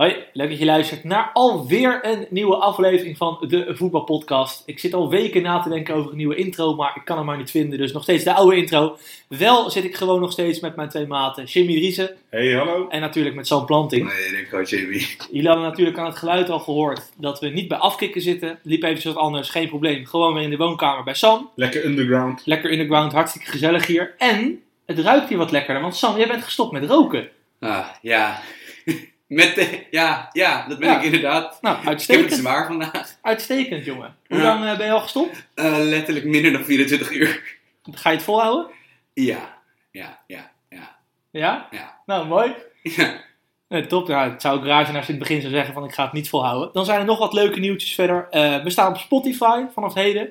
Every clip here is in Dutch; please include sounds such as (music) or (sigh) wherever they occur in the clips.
Hoi, leuk dat je luistert naar alweer een nieuwe aflevering van de Voetbalpodcast. Ik zit al weken na te denken over een nieuwe intro, maar ik kan hem maar niet vinden. Dus nog steeds de oude intro. Wel zit ik gewoon nog steeds met mijn twee maten, Jimmy Riese Hey, hallo. en natuurlijk met Sam Planting. Nee, ik denk gewoon Jamie. Jullie hadden natuurlijk aan het geluid al gehoord dat we niet bij afkikken zitten. Liep even wat anders, geen probleem. Gewoon weer in de woonkamer bij Sam. Lekker underground. Lekker underground, hartstikke gezellig hier. En het ruikt hier wat lekkerder, want Sam, jij bent gestopt met roken. Ah, ja. Met de, ja, ja, dat ben Ja. ik inderdaad. Nou, Ik heb het uitstekend. zwaar vandaag. Uitstekend, jongen. Hoe Ja. lang eh, ben je al gestopt? Eh, letterlijk minder dan 24 uur. Ga je het volhouden? Ja, ja, ja, ja. Ja? Ja. Nou, mooi. ja. Nee, top. Nou, het zou ook raar zijn als je in het begin zou zeggen van ik ga het niet volhouden. Dan zijn er nog wat leuke nieuwtjes verder. Eh, we staan op Spotify vanaf heden.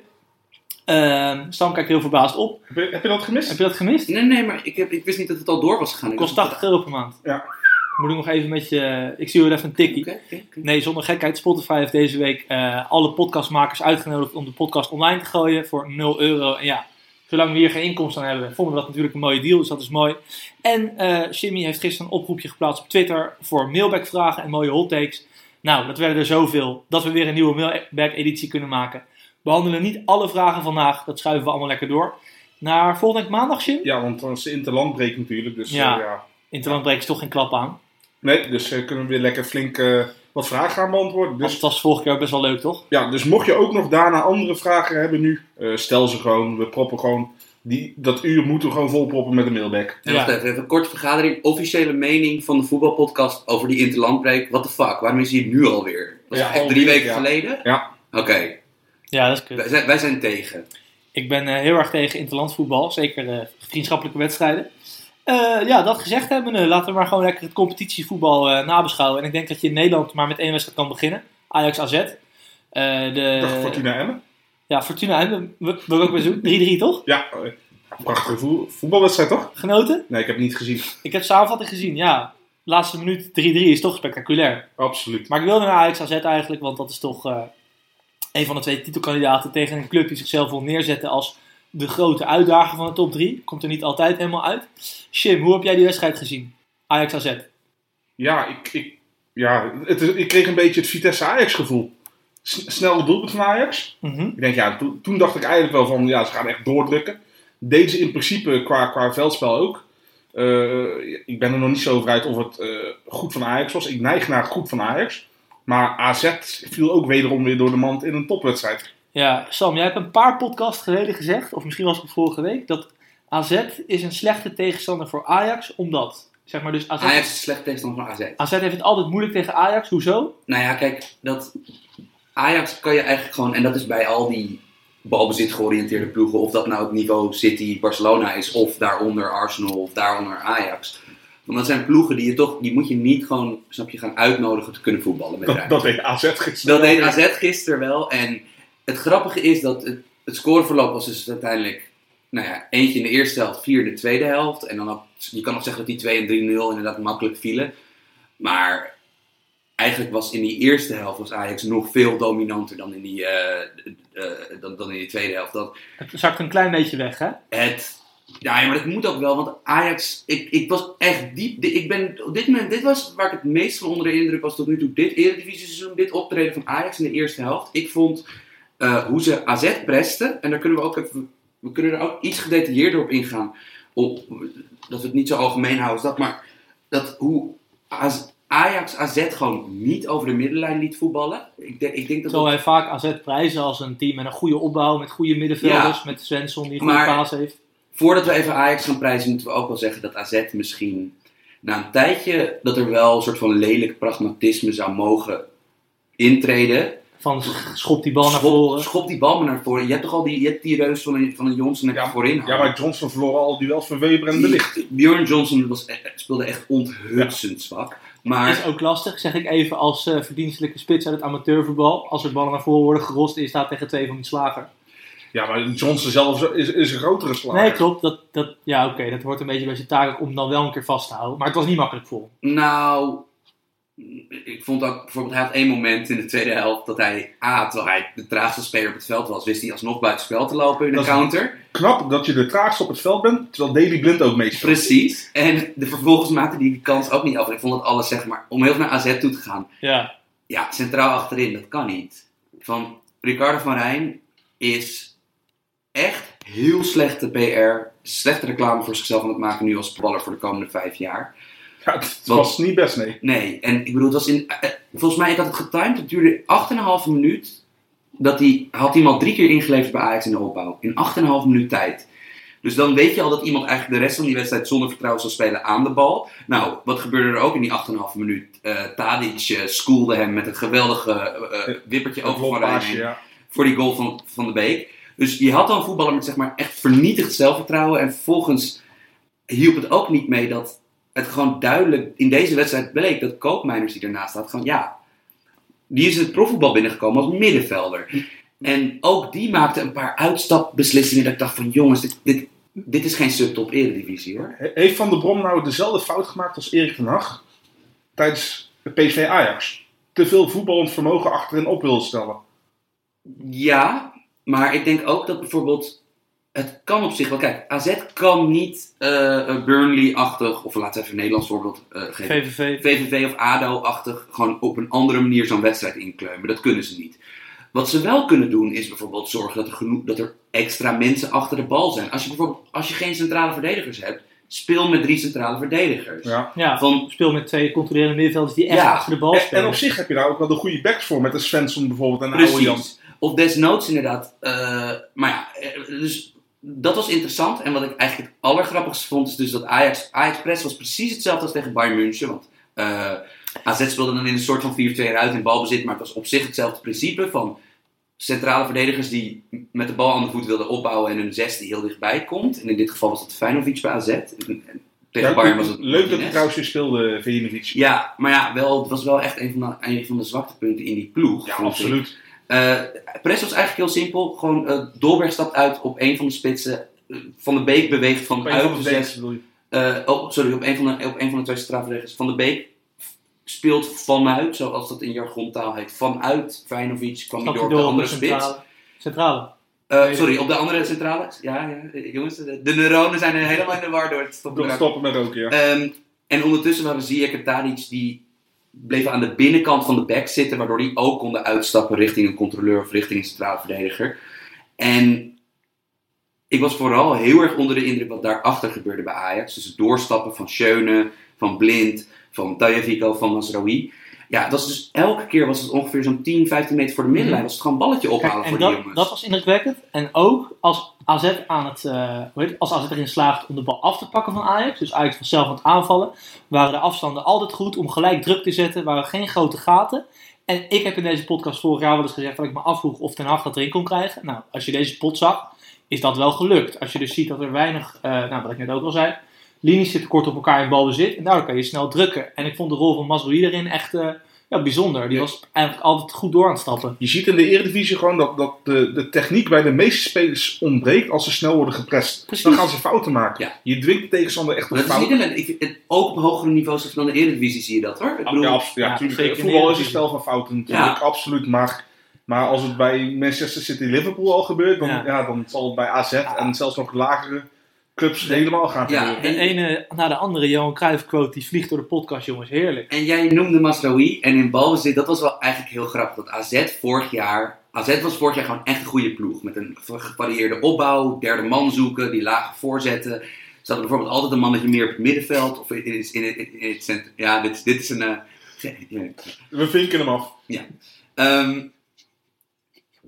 Ehm Stam kijkt heel verbaasd op. Heb je, heb je dat gemist? Heb je dat gemist? Nee, nee, maar ik, heb, ik wist niet dat het al door was gegaan. Kost dacht- 80 euro per maand. Ja. Moet ik nog even met je... Ik zie wel even een tikkie. Nee, zonder gekheid. Spotify heeft deze week eh, alle podcastmakers uitgenodigd om de podcast online te gooien voor 0 euro. En ja, zolang we hier geen inkomsten aan hebben, vonden we dat natuurlijk een mooie deal. Dus dat is mooi. En eh Jimmy heeft gisteren een oproepje geplaatst op Twitter voor mailback-vragen en mooie hot takes. Nou, dat werden er zoveel dat we weer een nieuwe mailback-editie kunnen maken. We behandelen niet alle vragen vandaag, dat schuiven we allemaal lekker door. Naar volgende week maandag, Jim. Ja, want dan is de interland breekt natuurlijk. Dus Ja. ja. Interland breekt toch geen klap aan. Nee, dus eh, kunnen we weer lekker flink eh, wat vragen gaan beantwoorden. Dus het was vorige keer ook best wel leuk, toch? ja, dus mocht je ook nog daarna andere vragen hebben nu, eh, stel ze gewoon. We proppen gewoon, die, dat uur moeten we gewoon volproppen met een mailback. En Ja. wacht even, een korte vergadering. Officiële mening van de voetbalpodcast over die interlandbreak. What the fuck, waarom is die nu alweer? Dat is Ja, echt alweer, drie weken ja. geleden? Ja. Oké, Ja, dat is kut. wij, zijn, wij zijn tegen. Ik ben eh, heel erg tegen interlandvoetbal, zeker eh, vriendschappelijke wedstrijden. Eh, ja, dat gezegd hebben, eh, laten we maar gewoon lekker het competitievoetbal eh, nabeschouwen. En ik denk dat je in Nederland maar met één wedstrijd kan beginnen. Ajax AZ. Eh, de, Dag Fortuna Emmen. Ja, Fortuna Emmen. We, we ook weer zo. (laughs) 3-3 toch? Ja, eh, prachtige voe- voetbalwedstrijd toch? Genoten? Nee, ik heb het niet gezien. Ik heb samenvatting gezien, ja. Laatste minuut 3-3 is toch spectaculair. Absoluut. Maar ik wilde naar Ajax AZ eigenlijk, want dat is toch een van de twee titelkandidaten tegen een club die zichzelf wil neerzetten als de grote uitdager van de top 3. Komt er niet altijd helemaal uit. Shim, hoe heb jij die wedstrijd gezien? Ajax AZ. Ja, ik, ik, ja het, is- ik kreeg een beetje het Vitesse Ajax gevoel. Snel doelpunt van Ajax. Mhm. Ik denk, ja, toen, toen dacht ik eigenlijk wel van, ja, ze gaan echt doordrukken. Deed ze in principe qua, qua veldspel ook. Eh, ik ben er nog niet zo over uit of het eh, goed van Ajax was. Ik neig naar goed van Ajax. Maar AZ viel ook wederom weer door de mand in een topwedstrijd. Ja, Sam, jij hebt een paar podcasts geleden gezegd, of misschien was het vorige week, dat AZ is een slechte tegenstander voor Ajax, omdat, zeg maar dus AZ, Ajax is slecht tegenstander van AZ. AZ heeft het altijd moeilijk tegen Ajax. Hoezo? Nou ja, kijk, dat Ajax kan je eigenlijk gewoon, en dat is bij al die balbezit georiënteerde ploegen, of dat nou het niveau City, Barcelona is, of daaronder Arsenal, of daaronder Ajax. Want dat zijn ploegen die je toch, die moet je niet gewoon, snap je, gaan uitnodigen te kunnen voetballen met Dat, dat deed AZ gisteren. Dat deed AZ gisteren wel. En het grappige is dat het, het scoreverloop was dus uiteindelijk, nou ja, eentje in de eerste helft, vier in de tweede helft. En dan had, je kan nog zeggen dat die 2 en 3-0 inderdaad makkelijk vielen. Maar eigenlijk was in die eerste helft was Ajax nog veel dominanter dan in die, eh, eh, dan, dan in die tweede helft. Dat, Het zakt een klein beetje weg, hè? het, ja, ja, maar dat moet ook wel, want Ajax, ik, ik was echt diep, ik ben, op dit moment, dit was waar ik het meest van onder de indruk was tot nu toe, dit Eredivisie seizoen, dit optreden van Ajax in de eerste helft. Ik vond eh, hoe ze AZ presten, en daar kunnen we ook even, we kunnen er ook iets gedetailleerder op ingaan, op, dat we het niet zo algemeen houden als dat, maar dat hoe AZ Ajax AZ gewoon niet over de middenlijn liet voetballen. Ik, denk ik denk dat Terwijl wij vaak AZ prijzen als een team met een goede opbouw, met goede middenvelders, met Svensson die een goede paas heeft. voordat we even Ajax gaan prijzen, moeten we ook wel zeggen dat AZ misschien na een tijdje dat er wel een soort van lelijk pragmatisme zou mogen intreden. Van schop die bal naar Schop, voren. schop die bal maar naar voren. Je hebt toch al die, je hebt die reus van een, van een Johnson heb je Ja, voorin. Ja, maar Johnson verloor al duels van Weber en de Licht. Björn Johnson was, e- speelde echt onthutsend zwak. Maar Is ook lastig, zeg ik even als eh, verdienstelijke spits uit het amateurvoetbal. Als er ballen naar voren worden gerost en je staat tegen twee van die slager. Ja, maar Johnson zelf is, is een grotere slager. Nee, klopt. Dat, dat, ja, oké, dat hoort een beetje bij zijn taak om dan wel een keer vast te houden. Maar het was niet makkelijk voor. Nou, ik vond ook bijvoorbeeld, hij had één moment in de tweede helft dat hij, A, terwijl hij de traagste speler op het veld was, wist hij alsnog buiten spel te lopen in de Dat counter. Knap dat je de traagste op het veld bent, terwijl Daley Blind ook meespeelt. Precies. En de, vervolgens maakte hij die kans ook niet af. Ik vond dat alles, zeg maar, om heel veel naar AZ toe te gaan. Ja, Ja, centraal achterin, dat kan niet. Van Ricardo van Rijn is echt heel slechte PR, slechte reclame voor zichzelf aan het maken nu als baller voor de komende vijf jaar. Ja, het was niet best, nee. Nee, en ik bedoel, het was in. eh, volgens mij, ik had het getimed. Het duurde 8,5 minuut. Dat hij had al drie keer ingeleverd bij Ajax in de opbouw. In 8,5 minuut tijd. Dus dan weet je al dat iemand eigenlijk de rest van die wedstrijd zonder vertrouwen zal spelen aan de bal. Nou, wat gebeurde er ook in die 8,5 minuut? Eh Tadic eh, schoolde hem met een geweldige wippertje over van Rijn ja. voor die goal van, van de Beek. Dus je had dan een voetballer met zeg maar echt vernietigd zelfvertrouwen. En vervolgens hielp het ook niet mee dat het gewoon duidelijk in deze wedstrijd bleek dat Koopmeiners die ernaast staat, gewoon ja, die is het profvoetbal binnengekomen als middenvelder. En ook die maakte een paar uitstapbeslissingen dat ik dacht van jongens, dit, dit, dit is geen subtop eredivisie hoor. He- Heeft Van der Brom nou dezelfde fout gemaakt als Erik ten Hag tijdens het PSV Ajax? Te veel voetballend vermogen achterin op wil stellen. Ja, maar ik denk ook dat bijvoorbeeld. Het kan op zich wel. Kijk, AZ kan niet eh, eh, Burnley-achtig, of laten we even een Nederlands voorbeeld eh, geven. VVV. VVV of ADO-achtig gewoon op een andere manier zo'n wedstrijd inkleumen. Dat kunnen ze niet. Wat ze wel kunnen doen is bijvoorbeeld zorgen dat er, genoeg, dat er extra mensen achter de bal zijn. Als je bijvoorbeeld als je geen centrale verdedigers hebt, speel met drie centrale verdedigers. Ja. Ja, Van, speel met twee controlerende middenvelders die echt Ja, achter de bal En, spelen. en op zich heb je daar ook wel de goede backs voor, met de Svensson bijvoorbeeld en oude Jan. precies. Of desnoods inderdaad. eh, maar ja, dus dat was interessant. En wat ik eigenlijk het allergrappigste vond, is dus dat Ajax, Ajax Press was precies hetzelfde als tegen Bayern München. Want eh, AZ speelde dan in een soort van 4-2 eruit in balbezit, maar het was op zich hetzelfde principe van centrale verdedigers die met de bal aan de voet wilden opbouwen en een zes die heel dichtbij komt. En in dit geval was dat Feyenoord bij AZ. En- en Tegen Ja, Bayern was het leuk dat Martinez. trouwens weer speelde, Vejinovic. Ja, maar ja, wel, het was wel echt een van de, een van de zwaktepunten in die ploeg. Ja, ik. Absoluut. Eh Press was eigenlijk heel simpel. Gewoon eh Dolberg stapt uit op een van de spitsen. Eh, Van de Beek beweegt vanuit de zes. Eh, oh, sorry, op een van de, op een van de twee strafverdedigers. Van de Beek speelt vanuit, zoals dat in jargontaal heet, vanuit Vijnovic kwam hij door op de andere spits. centrale. Centrale. Eh, sorry, op de andere centrale. Ja, ja, jongens, de, de neuronen zijn er helemaal in de war door het Door stoppen. stoppen met roken, ja. Ehm, en ondertussen waren Ziyech en Tadic die bleven aan de binnenkant van de back zitten, waardoor die ook konden uitstappen richting een controleur of richting een centrale verdediger. En ik was vooral heel erg onder de indruk wat daarachter gebeurde bij Ajax. Dus het doorstappen van Schöne, van Blind, van Tajavico, van Masraoui. Ja, dat was dus elke keer was het ongeveer zo'n 10, 15 meter voor de middenlijn. Was het gewoon een balletje ophalen Kijk, voor die dat, jongens. dat was indrukwekkend. En ook als AZ, aan het, eh, hoe heet het, als AZ erin slaagt om de bal af te pakken van Ajax. Dus Ajax was zelf aan het aanvallen. Waren de afstanden altijd goed om gelijk druk te zetten. Waren geen grote gaten. En ik heb in deze podcast vorig jaar wel eens gezegd dat ik me afvroeg of Ten Hag dat erin kon krijgen. Nou, als je deze pot zag, is dat wel gelukt. Als je dus ziet dat er weinig, eh, nou wat ik net ook al zei, linies zitten kort op elkaar in balbezit. En daardoor kan je snel drukken. En ik vond de rol van Masroui erin echt eh, ja, bijzonder. Die was eigenlijk altijd goed door aan het stappen. Je ziet in de Eredivisie gewoon dat, dat de, de techniek bij de meeste spelers ontbreekt als ze snel worden geprest. Precies. Dan gaan ze fouten maken. Ja. Je dwingt de tegenstander echt op is niet fouten. alleen, ik, vind het, ook op hogere niveaus dan de Eredivisie zie je dat hoor. Ik bedoel, Ja, abs- ja, ja, tuurlijk. zeker in de Voetbal is een spel van fouten natuurlijk, absoluut. Maar, maar als het bij Manchester City Liverpool al gebeurt, dan, Ja. ja. dan zal het bij AZ en zelfs nog lagere clubs helemaal gaan Ja. gebeuren. De ene na de andere Johan Cruijff quote die vliegt door de podcast, jongens. Heerlijk. En jij noemde Masraoui en in balbezit, dat was wel eigenlijk heel grappig. Dat AZ vorig jaar, AZ was vorig jaar gewoon echt een goede ploeg. Met een gevarieerde opbouw, derde man zoeken, die lage voorzetten. Ze hadden bijvoorbeeld altijd een mannetje meer op het middenveld. Of in, in, in, in, in het centrum. Ja, dit, dit is een... eh, ja. We vinken hem af. Ehm,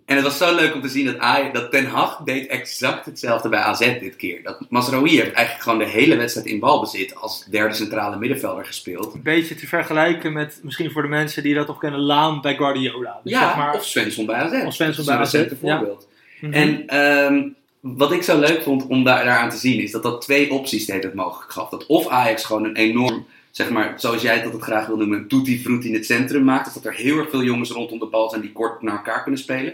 En het was zo leuk om te zien dat, Ajax, dat Ten Hag deed exact hetzelfde bij AZ dit keer. Dat Masraoui heeft eigenlijk gewoon de hele wedstrijd in balbezit als derde centrale middenvelder gespeeld. Een beetje te vergelijken met, misschien voor de mensen die dat toch kennen, Laan bij Guardiola. Dus ja, zeg maar, of Svensson bij AZ. Of Svensson bij AZ, recente ja. voorbeeld. Mhm. En ehm, wat ik zo leuk vond om daar, daaraan te zien, is dat dat twee opties de hele tijd mogelijk gaf. Dat of Ajax gewoon een enorm, zeg maar, zoals jij dat het graag wil noemen, een tutti-frutti in het centrum maakt. Dus dat er heel erg veel jongens rondom de bal zijn die kort naar elkaar kunnen spelen.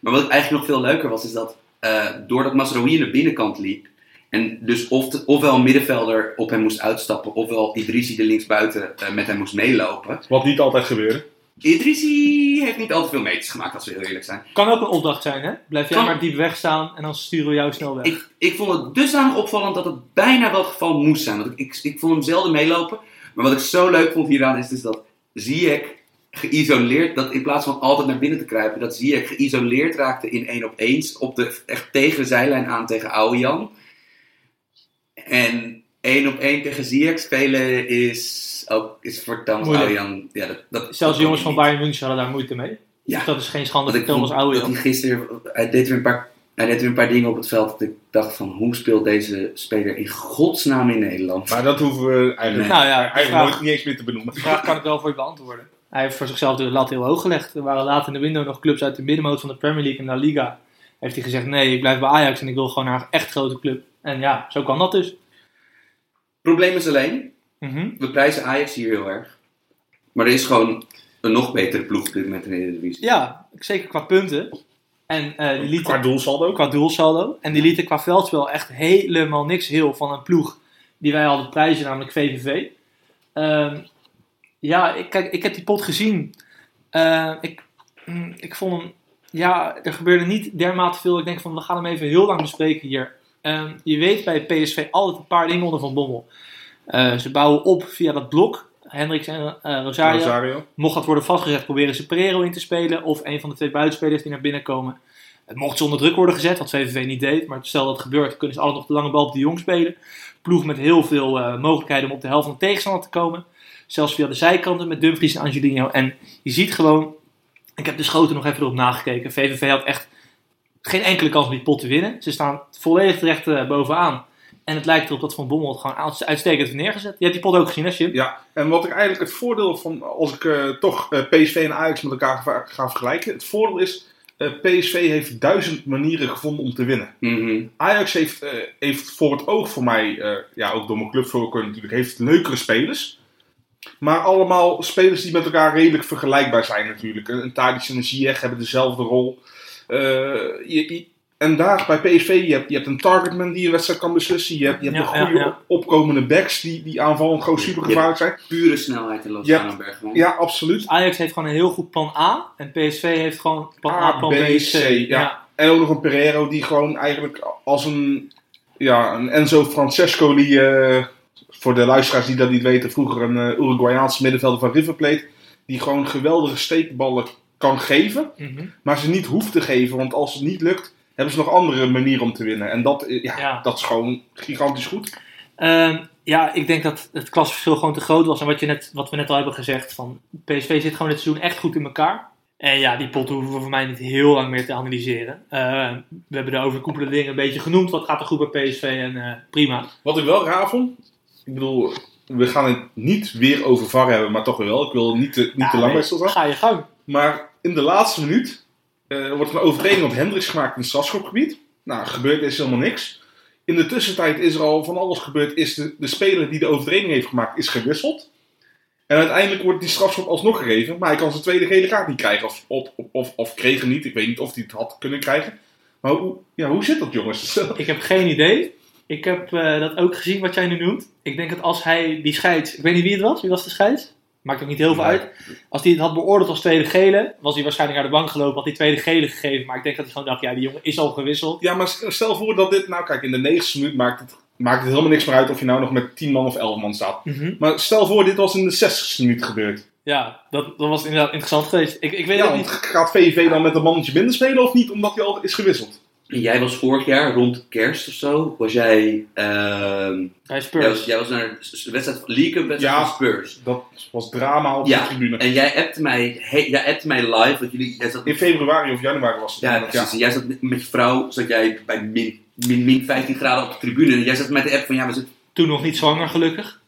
Maar wat eigenlijk nog veel leuker was, is dat eh, doordat Masraoui aan de binnenkant liep, en dus of de- ofwel een middenvelder op hem moest uitstappen, ofwel Idrissi er linksbuiten eh, met hem moest meelopen. Wat niet altijd gebeurde. Idrissi heeft niet al te veel meters gemaakt, als we heel eerlijk zijn. Kan ook een opdracht zijn, hè? Blijf jij Kan. maar diep weg staan en dan sturen we jou snel weg. Ik, ik vond het dusdanig opvallend dat het bijna wel het geval moest zijn. Want ik, ik, ik vond hem zelden meelopen. Maar wat ik zo leuk vond hieraan is dus dat Ziyech geïsoleerd, dat in plaats van altijd naar binnen te kruipen, dat Ziyech geïsoleerd raakte in één op eens, op de, echt tegen de zijlijn aan tegen Aujan. En één op één tegen Ziyech spelen is, ook, is voor Thomas. Aujan... Ja, dat, dat, Zelfs dat jongens van Bayern München hadden daar moeite mee. Ja. Dus dat is geen schande voor Thomas Ouwe. dat hij gisteren, hij deed, weer een paar, hij deed weer een paar dingen op het veld dat ik dacht van, hoe speelt deze speler in godsnaam in Nederland? Maar dat hoeven we eigenlijk, Nou ja, eigenlijk vraag- nooit niet eens meer te benoemen. Die vraag kan ik wel voor je beantwoorden. Hij heeft voor zichzelf de lat heel hoog gelegd. Er waren later in de window nog clubs uit de middenmoot van de Premier League en La Liga. Heeft hij gezegd, nee, ik blijf bij Ajax en ik wil gewoon naar een echt grote club. En ja, zo kan dat dus. Probleem is alleen, Mhm. we prijzen Ajax hier heel erg. Maar er is gewoon een nog betere ploeg op dit moment in de Eredivisie. Ja, zeker qua punten. En eh, die lieten, Qua doelsaldo qua doelsaldo. En die lieten qua veldspel echt helemaal niks heel van een ploeg die wij hadden prijzen, namelijk VVV. Ehm, ja, ik, kijk, ik heb die pot gezien. Eh, ik, mm, ik vond hem, ja, er gebeurde niet dermate veel. Ik denk van, we gaan hem even heel lang bespreken hier. Ehm, je weet bij PSV altijd een paar dingen onder Van Bommel. Eh, ze bouwen op via dat blok. Hendricks en eh, Rosario. Rosario. Mocht dat worden vastgezet, proberen ze Pereiro in te spelen. Of een van de twee buitenspelers die naar binnen komen. Het mocht ze onder druk worden gezet, wat VVV niet deed. Maar stel dat het gebeurt, kunnen ze altijd nog de lange bal op de jong spelen. Ploeg met heel veel eh, mogelijkheden om op de helft van de tegenstander te komen. Zelfs via de zijkanten met Dumfries en Angelino. En je ziet gewoon, ik heb de schoten nog even erop nagekeken. VVV had echt geen enkele kans om die pot te winnen. Ze staan volledig terecht eh, bovenaan. En het lijkt erop dat Van Bommel het gewoon uits- uitstekend heeft neergezet. Je hebt die pot ook gezien, hè Jim? Ja, en wat ik eigenlijk het voordeel van, als ik eh, toch eh, PSV en Ajax met elkaar ga, ga vergelijken. Het voordeel is, eh, PSV heeft duizend manieren gevonden om te winnen. Mhm. Ajax heeft, eh, heeft voor het oog voor mij, eh, ja ook door mijn clubvoorkeur natuurlijk, heeft leukere spelers. Maar allemaal spelers die met elkaar redelijk vergelijkbaar zijn natuurlijk. Een Tadic en een Ziyech hebben dezelfde rol. Eh, je- je- en daar bij PSV, je hebt, je hebt een targetman die een wedstrijd kan beslissen. Je hebt, je hebt Ja, ja, goede ja. opkomende backs die, die aanvallend gewoon super gevaarlijk zijn. Pure snelheid in en Bergwijn. Ja, absoluut. Ajax heeft gewoon een heel goed plan A. En PSV heeft gewoon plan A, A, plan B, B, C, ja. En ook nog een Pereiro die gewoon eigenlijk als een, ja, een Enzo Francesco die, eh, voor de luisteraars die dat niet weten, vroeger een Uruguayaanse middenvelder van River Plate, die gewoon geweldige steekballen kan geven, Mhm. maar ze niet hoeft te geven, want als het niet lukt, hebben ze nog andere manieren om te winnen. En dat, eh, ja, Ja. dat is gewoon gigantisch goed. Ehm, ja, ik denk dat het klasverschil gewoon te groot was. En wat, je net, wat we net al hebben gezegd, van PSV zit gewoon dit seizoen echt goed in elkaar. En ja, die pot hoeven we voor mij niet heel lang meer te analyseren. Ehm, we hebben de overkoepelende dingen een beetje genoemd. Wat gaat er goed bij PSV en eh, prima. Wat ik wel raar vond, ik bedoel, we gaan het niet weer over VAR hebben, maar toch wel. Ik wil niet te, niet te lang nee, bij stilstaan. Ga je gang. Maar in de laatste minuut eh, wordt er een overtreding op Hendricks gemaakt in het strafschopgebied. Nou, gebeurt is helemaal niks. In de tussentijd is er al van alles gebeurd. Is de, de speler die de overtreding heeft gemaakt, is gewisseld. En uiteindelijk wordt die strafschop alsnog gegeven. Maar hij kan zijn tweede gele kaart niet krijgen. Of, of, of, of kreeg hem niet. Ik weet niet of hij het had kunnen krijgen. Maar hoe, ja, hoe zit dat, jongens? (laughs) Ik heb geen idee. Ik heb eh, dat ook gezien wat jij nu noemt. Ik denk dat als hij die scheids... Ik weet niet wie het was. Wie was de scheids? Maakt ook niet heel veel uit. Als hij het had beoordeeld als tweede gele, was hij waarschijnlijk naar de bank gelopen. Had hij tweede gele gegeven. Maar ik denk dat hij gewoon dacht, ja, die jongen is al gewisseld. Ja, maar stel voor dat dit... Nou, kijk, in de negentigste minuut maakt het, maakt het helemaal niks meer uit... of je nou nog met 10 man of 11 man staat. Maar stel voor, dit was in de 60 minuut gebeurd. Ja, dat, dat was inderdaad interessant geweest. Ik, ik weet Ja, niet. gaat VVV dan met een mannetje minder spelen of niet, omdat hij al is gewisseld? En jij was vorig jaar rond kerst of zo, was jij, ehm, Bij jij, Spurs. was, jij was naar s- wedstrijd van League Cup wedstrijd Ja. van Spurs. Dat was drama op Ja. de tribune. En jij appte mij, hey, jij appte mij live, want jullie, jij zat In februari of januari was het. Ja, precies. En jij zat met, met je vrouw, zat jij bij min, min, min 15 graden op de tribune. En jij zat met de app van, ja, we zitten Toen nog niet zwanger, gelukkig.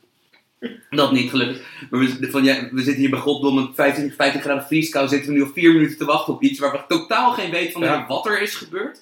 dat niet gelukkig. Maar we, van, ja, we zitten hier bij Goddom met 15, 15 graden vrieskou. Zitten we nu al vier minuten te wachten op iets waar we totaal geen weten van Ja. wat er is gebeurd.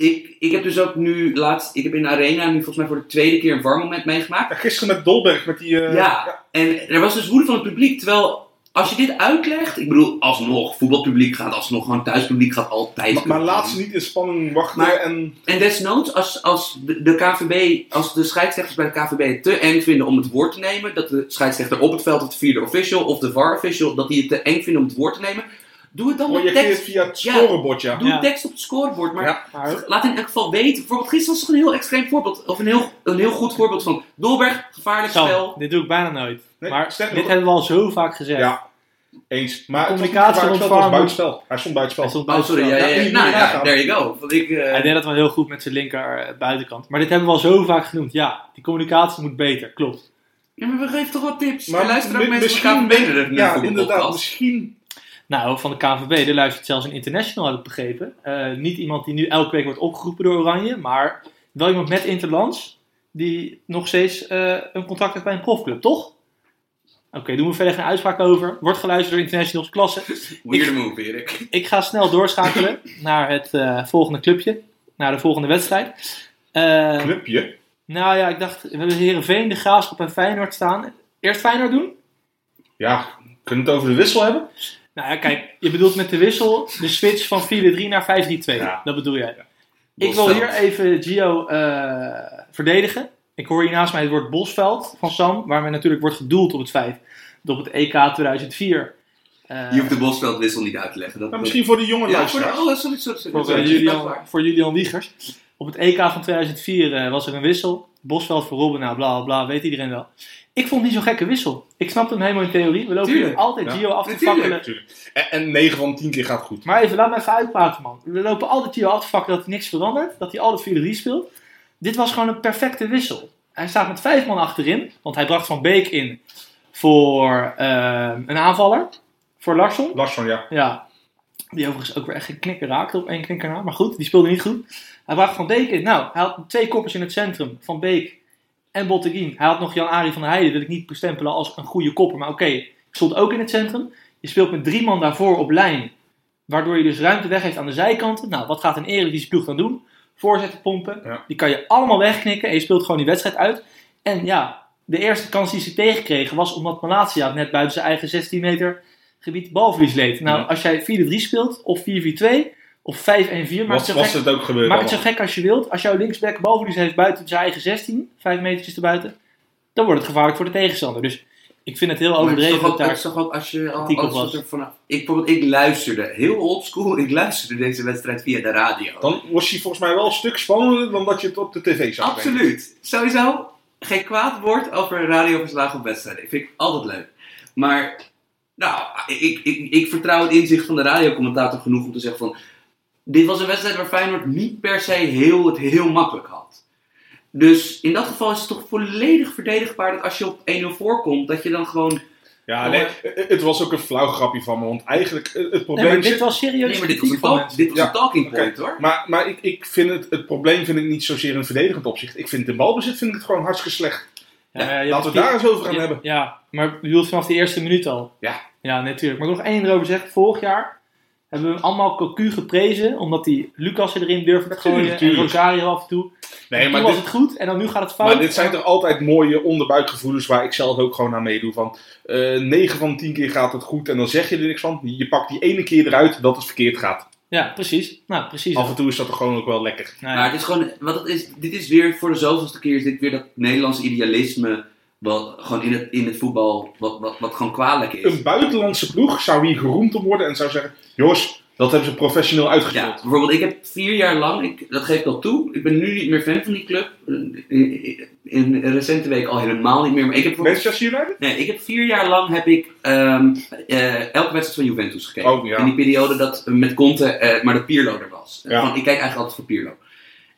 Ik, ik heb dus ook nu laatst, ik heb in de arena nu volgens mij voor de tweede keer een warmoment meegemaakt. Ja, gisteren met Dolberg, met die... eh, Ja, en er was dus woede van het publiek. Terwijl, als je dit uitlegt, ik bedoel, alsnog, voetbalpubliek gaat alsnog, gewoon thuispubliek gaat altijd. Maar, maar laat ze niet in spanning wachten Maar- en... En desnoods, als, als de, de KVB, als de scheidsrechters bij de KVB het te eng vinden om het woord te nemen, dat de scheidsrechter op het veld of de vierde official of de VAR official, dat die het te eng vinden om het woord te nemen, doe het dan Oh, je met tekst. via het Ja. scorebord, ja. Doe Ja. tekst op het scorebord, maar laat in elk geval weten. Bijvoorbeeld gisteren was toch een heel extreem voorbeeld, of een heel, een heel goed voorbeeld van Dolberg, gevaarlijk Sam, spel. dit doe ik bijna nooit. Nee, maar dit hebben we al zo vaak gezegd. Ja, eens. Maar communicatie buitenspel. Hij stond buitenspel. Hij stond Oh, sorry, ja, ja, Nou ja, nagaan. there you go. Want ik, eh, Hij deed dat wel heel goed met zijn linker eh, buitenkant. Maar dit hebben we al zo vaak genoemd. Ja, die communicatie moet beter. Klopt. ja, maar we geven toch wel tips. Maar er luisteren ook mensen KVB naar de Ja, inderdaad. Misschien... Nou, van de KNVB, er luistert zelfs een international, heb ik begrepen. Eh, niet iemand die nu elke week wordt opgeroepen door Oranje, maar wel iemand met interlands die nog steeds eh, een contract heeft bij een profclub, toch? Oké, doen we verder geen uitspraak over. Wordt geluisterd door internationals klasse. Weird move, Erik. Ik ga snel doorschakelen naar het eh, volgende clubje, naar de volgende wedstrijd. Clubje. nou ja, ik dacht, we hebben Heerenveen, de Graafschap en Feyenoord staan. Eerst Feyenoord doen? Ja, kunnen we het over de wissel hebben? Nou ja, kijk, je bedoelt met de wissel de switch van 4-3 naar 5-3-2. Ja. Dat bedoel jij. Ik wil hier even Gio eh, verdedigen. Ik hoor hier naast mij het woord Bosveld van Sam, waarmee natuurlijk wordt gedoeld op het feit dat op het EK 2004. eh, Je hoeft de Bosveldwissel niet uit te leggen. Dat, Maar misschien voor de jonge ja, voor de, luisteraars. oh, sorry, sorry, sorry. voor, sorry, eh, dat is Julian, voor Julian Wiegers. Op het EK van 2004 eh, was er een wissel. Bosveld voor Robben, nou bla bla bla, weet iedereen wel. Ik vond niet zo'n gekke wissel. Ik snapte hem helemaal in theorie. We lopen hier altijd. Gio af te fakkelen. Natuurlijk. En, en 9 van 10 keer gaat goed. Maar even, laat me even uitpraten, man. We lopen altijd hier af te vakken dat hij niks verandert. Dat hij altijd 4-3 speelt. Dit was gewoon een perfecte wissel. Hij staat met vijf man achterin. Want hij bracht Van Beek in voor eh, een aanvaller. Voor Larsson. Larsson, ja. Ja. Die overigens ook weer echt geen knikker raakte op één knikker na. Maar goed, die speelde niet goed. Hij bracht Van Beek in. Nou, hij had twee koppers in het centrum. Van Beek en Botteguin. Hij had nog Jan-Arie van der Heijden. Dat wil ik niet bestempelen als een goede kopper. Maar oké, die stond ook in het centrum. Je speelt met drie man daarvoor op lijn. Waardoor je dus ruimte weggeeft aan de zijkanten. Nou, wat gaat een Eredivisie ploeg dan doen? Voorzetten pompen. Ja. Die kan je allemaal wegknikken. En je speelt gewoon die wedstrijd uit. En ja, de eerste kans die ze tegenkregen was omdat Malatia net buiten zijn eigen 16 meter gebied balverlies leed. Nou, Ja. als jij 4-3 speelt, of 4-4-2, of 5-1-4, maak, Was, het zo was gek, het ook gebeurd maak het zo gek als je wilt. Als jouw linksback balverlies heeft buiten zijn eigen 16, 5 metertjes erbuiten, dan wordt het gevaarlijk voor de tegenstander. Dus ik vind het heel Maar het is overdreven toch dat ook, daar... het is toch ook als je al, was. er vanaf. Ik, bijvoorbeeld, ik luisterde heel oldschool. Ik luisterde deze wedstrijd via de radio. Dan was hij volgens mij wel een stuk spannender dan dat je het op de tv zag. ik. Absoluut. Sowieso geen kwaad woord over radioverslagen op wedstrijden. Vind ik altijd leuk. Maar, nou, ik, ik, ik vertrouw het inzicht van de radiocommentator genoeg om te zeggen van... Dit was een wedstrijd waar Feyenoord niet per se heel, het heel makkelijk had. Dus in dat geval is het toch volledig verdedigbaar dat als je op 1-0 voorkomt, dat je dan gewoon... Ja, nee, het- het was ook een flauw grapje van me. Want eigenlijk, eh, het Nee, probleem maar dit was serieus Nee, maar dit was een, van talk, mensen. dit was Ja, een talking point hoor. Maar, maar ik, ik vind het, het probleem vind ik niet zozeer in verdedigend opzicht. Ik vind de balbezit vind ik het gewoon hartstikke slecht. Ja, Laten we het daar eens over gaan ja, hebben. Ja, maar je bedoelt vanaf de eerste minuut al. Ja. Ja, natuurlijk. Maar ik wil nog één erover zeggen. Vorig jaar hebben we hem allemaal Cocu geprezen, omdat hij Lucas erin durfde te Natuurlijk, gooien en. Rosario af en toe. Nee, Toen maar was dit, het goed en dan nu gaat het fout. maar dit zijn toch altijd mooie onderbuikgevoelens waar ik zelf ook gewoon aan meedoe. Van eh 9 van 10 keer gaat het goed en dan zeg je er niks van. Je pakt die ene keer eruit dat het verkeerd gaat. Ja, precies. Nou, precies. Af en toe is dat toch gewoon ook wel lekker. Nou ja. Maar het is gewoon, wat het is, dit is weer voor de zoveelste keer is dit weer dat Nederlandse idealisme, wat gewoon in het, in het voetbal, wat, wat, wat gewoon kwalijk is. Een buitenlandse ploeg zou hier geroemd om worden en zou zeggen: Jongens, dat hebben ze professioneel Ja, uitgespeeld. bijvoorbeeld, ik heb vier jaar lang, ik, dat geef ik al toe, ik ben nu niet meer fan van die club. Eh, in recente week al helemaal niet meer. Maar ik heb Manchester United? Nee, ik heb vier jaar lang heb ik ehm, eh, elke wedstrijd van Juventus gekeken. Oh, ja. In die periode dat eh, met Conte, eh, maar dat Pirlo er was. Ja. Gewoon, ik kijk eigenlijk altijd voor Pirlo.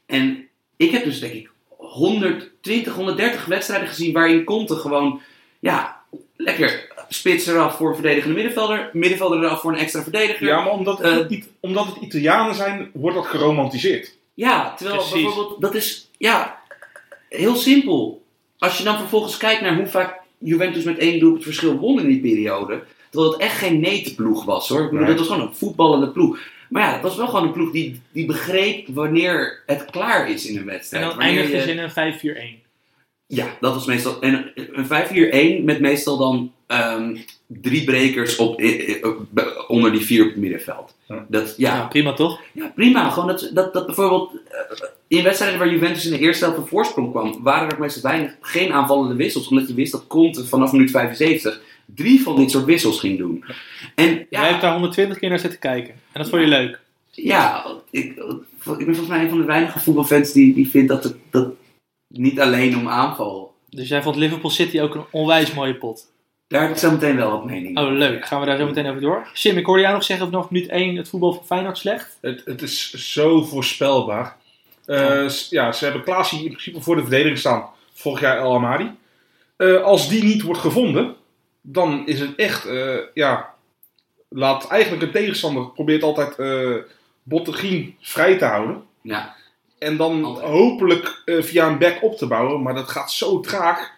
En ik heb dus denk ik 120, 130 wedstrijden gezien waarin Conte gewoon, ja, lekker spits eraf voor een verdedigende middenvelder, middenvelder eraf voor een extra verdediger. Ja, maar omdat, Eh, het, It- omdat het Italianen zijn, wordt dat geromantiseerd. Ja, terwijl Precies. bijvoorbeeld, dat is, ja, heel simpel. Als je dan vervolgens kijkt naar hoe vaak Juventus met één doelpunt verschil won in die periode. Terwijl het echt geen netenploeg was hoor. Ik bedoel, Nee. dat was gewoon een voetballende ploeg. Maar ja, het was wel gewoon een ploeg die, die begreep wanneer het klaar is in een En wedstrijd. dan Wanneer eindigde je- ze in een 5-4-1. Ja, dat was meestal. En een 5-4-1 met meestal dan ehm, drie brekers op, onder die vier op het middenveld. Ja. Dat, Ja, ja, prima toch? ja, prima. Gewoon dat, dat, dat bijvoorbeeld eh, in wedstrijden waar Juventus in de eerste helft op voorsprong kwam, waren er meestal weinig, geen aanvallende wissels. Omdat je wist dat Conte vanaf minuut 75 drie van dit soort wissels ging doen. En Jij hebt ja, daar 120 keer naar zitten kijken. En dat vond je leuk. ja ik, ik ben volgens mij een van de weinige voetbalfans die, die vindt dat het dat niet alleen om aanval. Dus jij vond Liverpool City ook een onwijs mooie pot. Daar heb ik zo meteen wel wat mening Oh, leuk. Gaan we daar zo meteen over door. Sim, ik hoorde jou nog zeggen vanaf minuut 1 het voetbal van Feyenoord slecht. Het, het is zo voorspelbaar. Eh, ja, ze hebben Klaasie in principe voor de verdediging staan. Vorig jaar El Amadi. Eh, als die niet wordt gevonden, dan is het echt, eh, ja, laat eigenlijk een tegenstander probeert altijd eh Bottegien vrij te houden. Ja. En dan Altijd. hopelijk eh, via een back op te bouwen, maar dat gaat zo traag.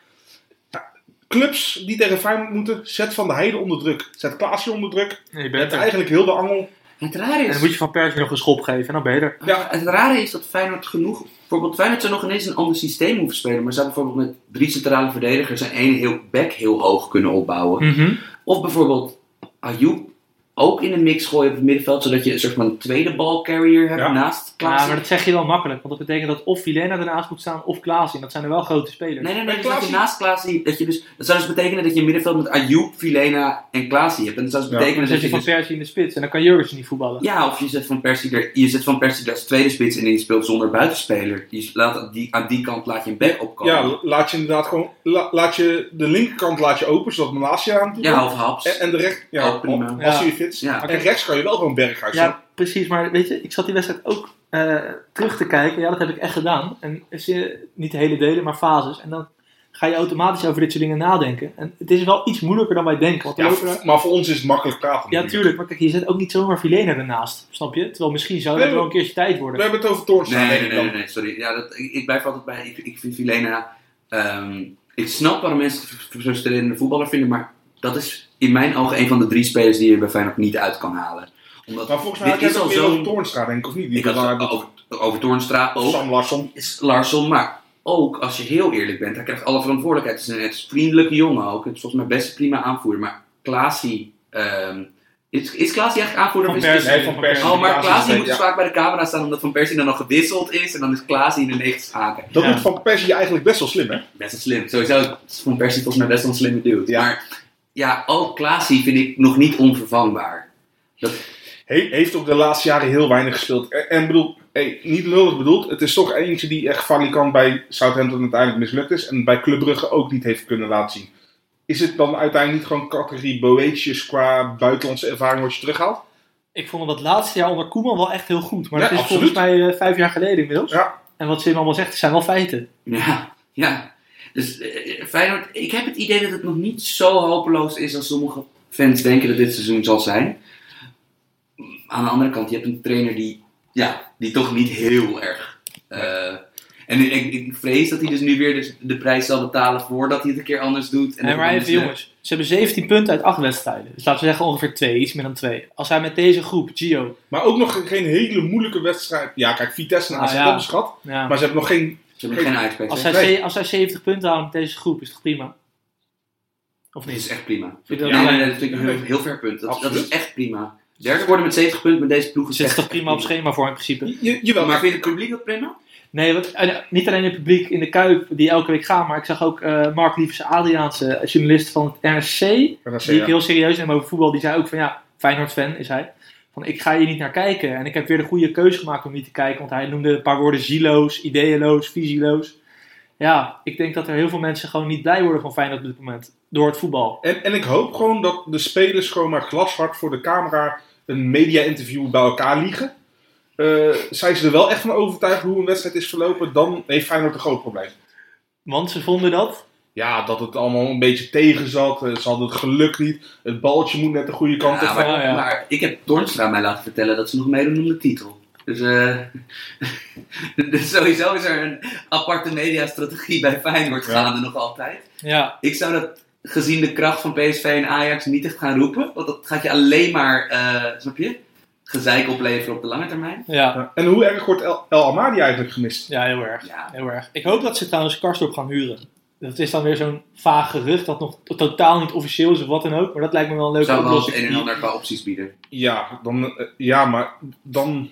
Ja, clubs die tegen Feyenoord moeten, zet Van de Heide onder druk. Zet Klaasie onder druk. Nee, je Je bent hebt er. eigenlijk heel de angel. Het rare En is, dan moet je van Persie nog een schop geven en dan ben je er. Ja. het rare is dat Feyenoord genoeg... Bijvoorbeeld Feyenoord zou nog ineens een ander systeem hoeven spelen. Maar zou bijvoorbeeld met drie centrale verdedigers en één heel back heel hoog kunnen opbouwen. Mhm. Of bijvoorbeeld Ayoub ook in de mix gooien op het middenveld. Zodat je een soort van tweede ballcarrier hebt Ja. naast Ja, Klaassen. maar dat zeg je wel makkelijk. Want dat betekent dat of Vilena ernaast moet staan of Klaas. En dat zijn er wel grote spelers. Nee, nee, nee. Maar Dus dat je naast Klaasie... Dat, je dus, dat zou dus betekenen dat je een middenveld met Ayoub, Filena en Klaasie hebt. En dat zou dus Ja. betekenen Dan dat zet je van dus... Persie in de spits. En dan kan Jurgensen niet voetballen. Ja, of je zet Van Persie er, je zet Van Persie er als tweede spits en je speelt zonder buitenspeler. Je laat die, aan die kant laat je een back opkomen. Ja, laat je inderdaad gewoon, la- laat je de linkerkant laat je open, zodat Malasia aan toe Ja, of Haps. En, en de recht, ja, prima. als Ja. Ja. En rechts kan je wel gewoon Berghuis. Ja, precies. Maar weet je, ik zat die wedstrijd ook eh, terug te kijken. Ja, dat heb ik echt gedaan. En is, eh, niet de hele delen, maar fases. En dan ga je automatisch over dit soort dingen nadenken. En het is wel iets moeilijker dan wij denken. Want Ja, lopen f- maar voor ons is het makkelijk praten. ja, tuurlijk. Maar kijk, je zet ook niet zomaar Vilena ernaast. Snap je? Terwijl misschien zou dat Nee, wel een keertje tijd We worden. hebben het over Toornstra. Nee, nee, nee, nee, sorry. Ja, dat, ik, ik blijf altijd bij. Ik, ik vind Vilena. ehm, ik snap waarom mensen het f- zo'n sterende voetballer vinden, maar dat is in mijn ogen een van de drie spelers die je bij Feyenoord niet uit kan halen. Omdat Maar volgens mij had dit is het al zo'n. over Toornstra, denk ik, of niet? Die Ik had het over, over Toornstra ook. Sam Larsson. is Larsson, maar ook als je heel eerlijk bent, hij krijgt alle verantwoordelijkheid. Het is een, het is een vriendelijke jongen ook. Het is volgens mij best een prima aanvoerder. Maar Klaasie, ehm, is, is Klaasie eigenlijk aanvoerder? Van of is het- Persie. Nee, van Persie. Oh, maar is- moet dus ja. vaak bij de camera staan omdat Van Persie dan nog gewisseld is. En dan is Klaasie in de 90 haken. Dat Ja. doet Van Persie eigenlijk best wel slim, hè? Best wel slim. Sowieso is Van Persie volgens mij best wel een slimme dude. Ja. Maar ja, ook Klaasie vind ik nog niet onvervangbaar. Dat, He- heeft ook de laatste jaren heel weinig gespeeld. En, en bedoel, hey, niet lullig bedoeld, het is toch eentje die echt valikant bij Southampton uiteindelijk mislukt is. En bij Club Brugge ook niet heeft kunnen laten zien. Is het dan uiteindelijk niet gewoon categorie Boetius qua buitenlandse ervaring wat je terughaalt? Ik vond hem dat laatste jaar onder Koeman wel echt heel goed. Maar Ja, dat is absoluut. volgens mij eh, vijf jaar geleden inmiddels. Ja. En wat Sim allemaal zegt, zijn wel feiten. ja, ja. Dus eh, Feyenoord, ik heb het idee dat het nog niet zo hopeloos is als sommige fans denken dat dit seizoen zal zijn. Aan de andere kant, je hebt een trainer die, ja, die toch niet heel erg. eh, en ik, ik vrees dat hij dus nu weer de, de prijs zal betalen voordat hij het een keer anders doet. En Nee, maar even jongens, ze hebben 17 punten uit 8 wedstrijden. Dus laten we zeggen ongeveer 2, iets meer dan 2. Als hij met deze groep, Gio, Maar ook nog geen hele moeilijke wedstrijd. Ja, kijk, Vitesse en Ah, AZ ja. hebben schat. ja, Maar ze hebben nog geen... Ze hebben geen Ajax als, hij, Nee. ze- als hij 70 punten houdt met deze groep, is het toch prima? Of Dat is niet? echt prima. Vind je dat Nee, niet? nee, nee, dat vind ik een heel, heel ver punt. Dat, dat is echt prima. Derde worden met 70 punten met deze ploeg is Zit echt toch prima op schema voor in principe? Je, jawel, Maar vind je het publiek dat prima? Nee, want, eh, niet alleen het publiek in de Kuip die elke week gaan, maar ik zag ook eh, Mark Lievers Adriaanse, eh, journalist van het NRC, is, die ik heel serieus neem over voetbal, die zei ook van ja, Feyenoord-fan is hij. Van ik ga hier niet naar kijken. En ik heb weer de goede keuze gemaakt om niet te kijken, want hij noemde een paar woorden zieloos, ideeënloos, visieloos. ja, ik denk dat er heel veel mensen gewoon niet blij worden van Feyenoord op dit moment. Door het voetbal. En, en ik hoop gewoon dat de spelers gewoon maar glashard voor de camera een media-interview bij elkaar liegen. Eh, zijn ze er wel echt van overtuigd hoe een wedstrijd is verlopen, dan heeft Feyenoord een groot probleem. Want ze vonden dat. Ja, dat het allemaal een beetje tegen zat. eh, Ze hadden het geluk niet. Het baltje moet net de goede kant op. Ja, maar, Ja, ja. maar ik heb Toornstra mij laten vertellen dat ze nog meedoen om de titel. Dus, eh, (laughs) dus sowieso is er een aparte mediastrategie bij Feyenoord Ja. gaande nog altijd. Ja, Ik zou dat gezien de kracht van PSV en Ajax niet echt gaan roepen. Want dat gaat je alleen maar, eh, snap je, gezeik opleveren op de lange termijn. ja, Ja. En hoe erg wordt El, El Amadi eigenlijk gemist? ja, heel erg. Ja, Heel erg. Ik hoop dat ze trouwens Karsdorp gaan huren. Dat is dan weer zo'n vaag gerucht dat nog to- totaal niet officieel is of wat dan ook. Maar dat lijkt me wel een leuke zou wel oplossing. een en ander qua opties bieden. Ja, dan, eh, ja maar dan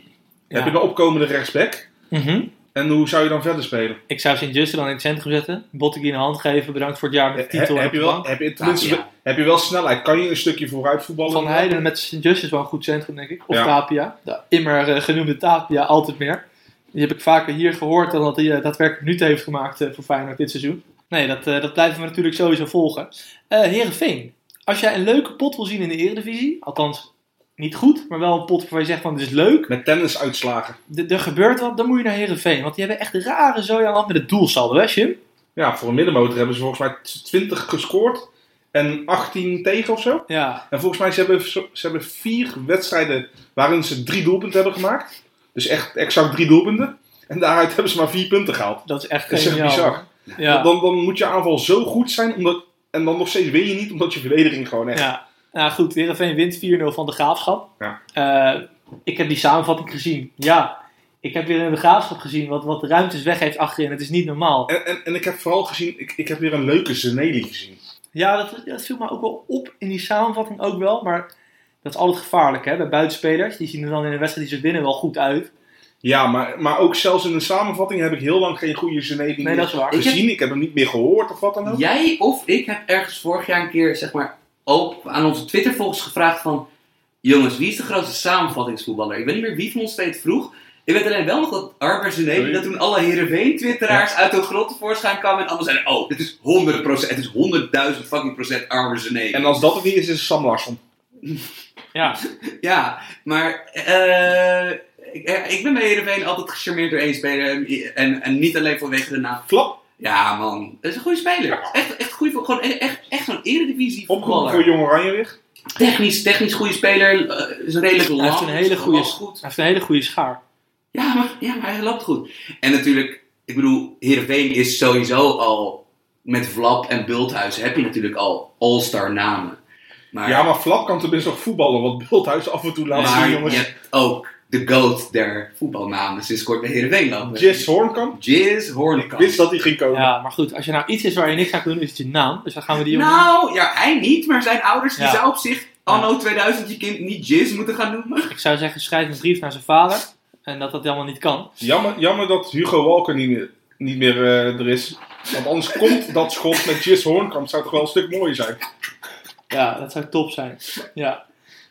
Ja. heb je een opkomende rechtsback. Mhm. En hoe zou je dan verder spelen? Ik zou Sint-Juste dan in het centrum zetten. Botteguin in de hand geven. Bedankt voor het jaar met de titel. heb, je de wel, heb, je tenminste, heb je wel snelheid? Kan je een stukje vooruit voetballen? Van Heijden met Sint-Juste is wel een goed centrum, denk ik. Of Ja. Tapia. De immer eh, genoemde Tapia, altijd meer. Die heb ik vaker hier gehoord dan dat hij eh, daadwerkelijk minuten heeft gemaakt voor Feyenoord dit seizoen. Nee, dat, eh, dat blijven we natuurlijk sowieso volgen. Eh Herenveen, als jij een leuke pot wil zien in de Eredivisie, althans niet goed, maar wel een pot waarvan je zegt van dit is leuk, Met tennisuitslagen. er gebeurt wat, dan moet je naar Herenveen. Want die hebben echt rare zooi aan met het doelsaldo, hè Jim? Ja, voor een middenmotor hebben ze volgens mij 20 gescoord. En 18 tegen of zo. Ja, En volgens mij ze hebben ze hebben vier wedstrijden waarin ze drie doelpunten hebben gemaakt. Dus echt exact drie doelpunten. En daaruit hebben ze maar vier punten gehaald. dat is echt Dat is echt bizar. Ja. Dan, dan moet je aanval zo goed zijn. Omdat, en dan nog steeds win je niet omdat je verdediging gewoon echt... Ja, nou goed, Heerenveen wint 4-0 van de Graafschap. Ja. Eh, ik heb die samenvatting gezien. Ja, ik heb weer de Graafschap gezien wat, wat ruimtes weg heeft achterin. Het is niet normaal. En, en, en ik heb vooral gezien, ik, ik heb weer een leuke Zeneli gezien. Ja, dat, dat viel me ook wel op in die samenvatting ook wel. Maar dat is altijd gevaarlijk hè, bij buitenspelers. Die zien er dan in een wedstrijd die ze winnen wel goed uit. Ja, maar, maar ook zelfs in de samenvatting heb ik heel lang geen goede Zeneli Nee, waar. Ik gezien. Ik heb hem niet meer gehoord of wat dan ook. Jij of ik heb ergens vorig jaar een keer, zeg maar, ook aan onze Twitter-volgers gevraagd van... Jongens, wie is de grootste samenvattingsvoetballer? Ik weet niet meer wie van ons het vroeg. Ik weet alleen wel nog dat Arbers en Sorry? dat toen alle Heerenveen-twitteraars uit de grot tevoorschijn kwamen en allemaal zeiden... Oh, dit is 100%, het is 100.000 fucking procent Arbers en En als dat het niet is, is het Sam Larsson. Ja, (laughs) Ja, maar eh, ik, eh, ik ben bij Heerenveen altijd gecharmeerd door één speler. En, en niet alleen vanwege de naam. Flap, Ja, man. Dat is een goede speler. Echt, echt goede, gewoon e- echt, echt zo'n eredivisie opgeroepen voetballer. voor Jong Oranje weer. Technisch, technisch goede speler. eh, is redelijk lang. hij heeft een hele goede, hij heeft een hele goede schaar. Ja maar, ja, maar hij loopt goed. En natuurlijk, ik bedoel, Heerenveen is sowieso al... Met Vlap en Bulthuis heb je natuurlijk al all-star namen. Maar, Ja, maar Flap kan tenminste nog voetballen. Wat Bulthuis af en toe laat maar zien, je jongens. hebt ook de GOAT der voetbalnamen sinds kort bij Heerenveen lopen. Jess Hoornkamp. Jizz Ik Hornekamp. wist dat hij ging komen. Ja, maar goed, als je nou iets is waar je niks aan kunt doen, is het je naam. Dus dan gaan we die jongen... Nou, ja, hij niet, maar zijn ouders die zou op zich anno 2000 je kind niet Jizz moeten gaan noemen. Ik zou zeggen, schrijf een brief naar zijn vader. En dat dat helemaal niet kan. Jammer, jammer dat Hugo Walker niet meer, niet meer eh, er is. Want anders komt dat schot met Jess Hoornkamp. Zou toch wel een stuk mooier zijn. Ja, dat zou top zijn. Ja.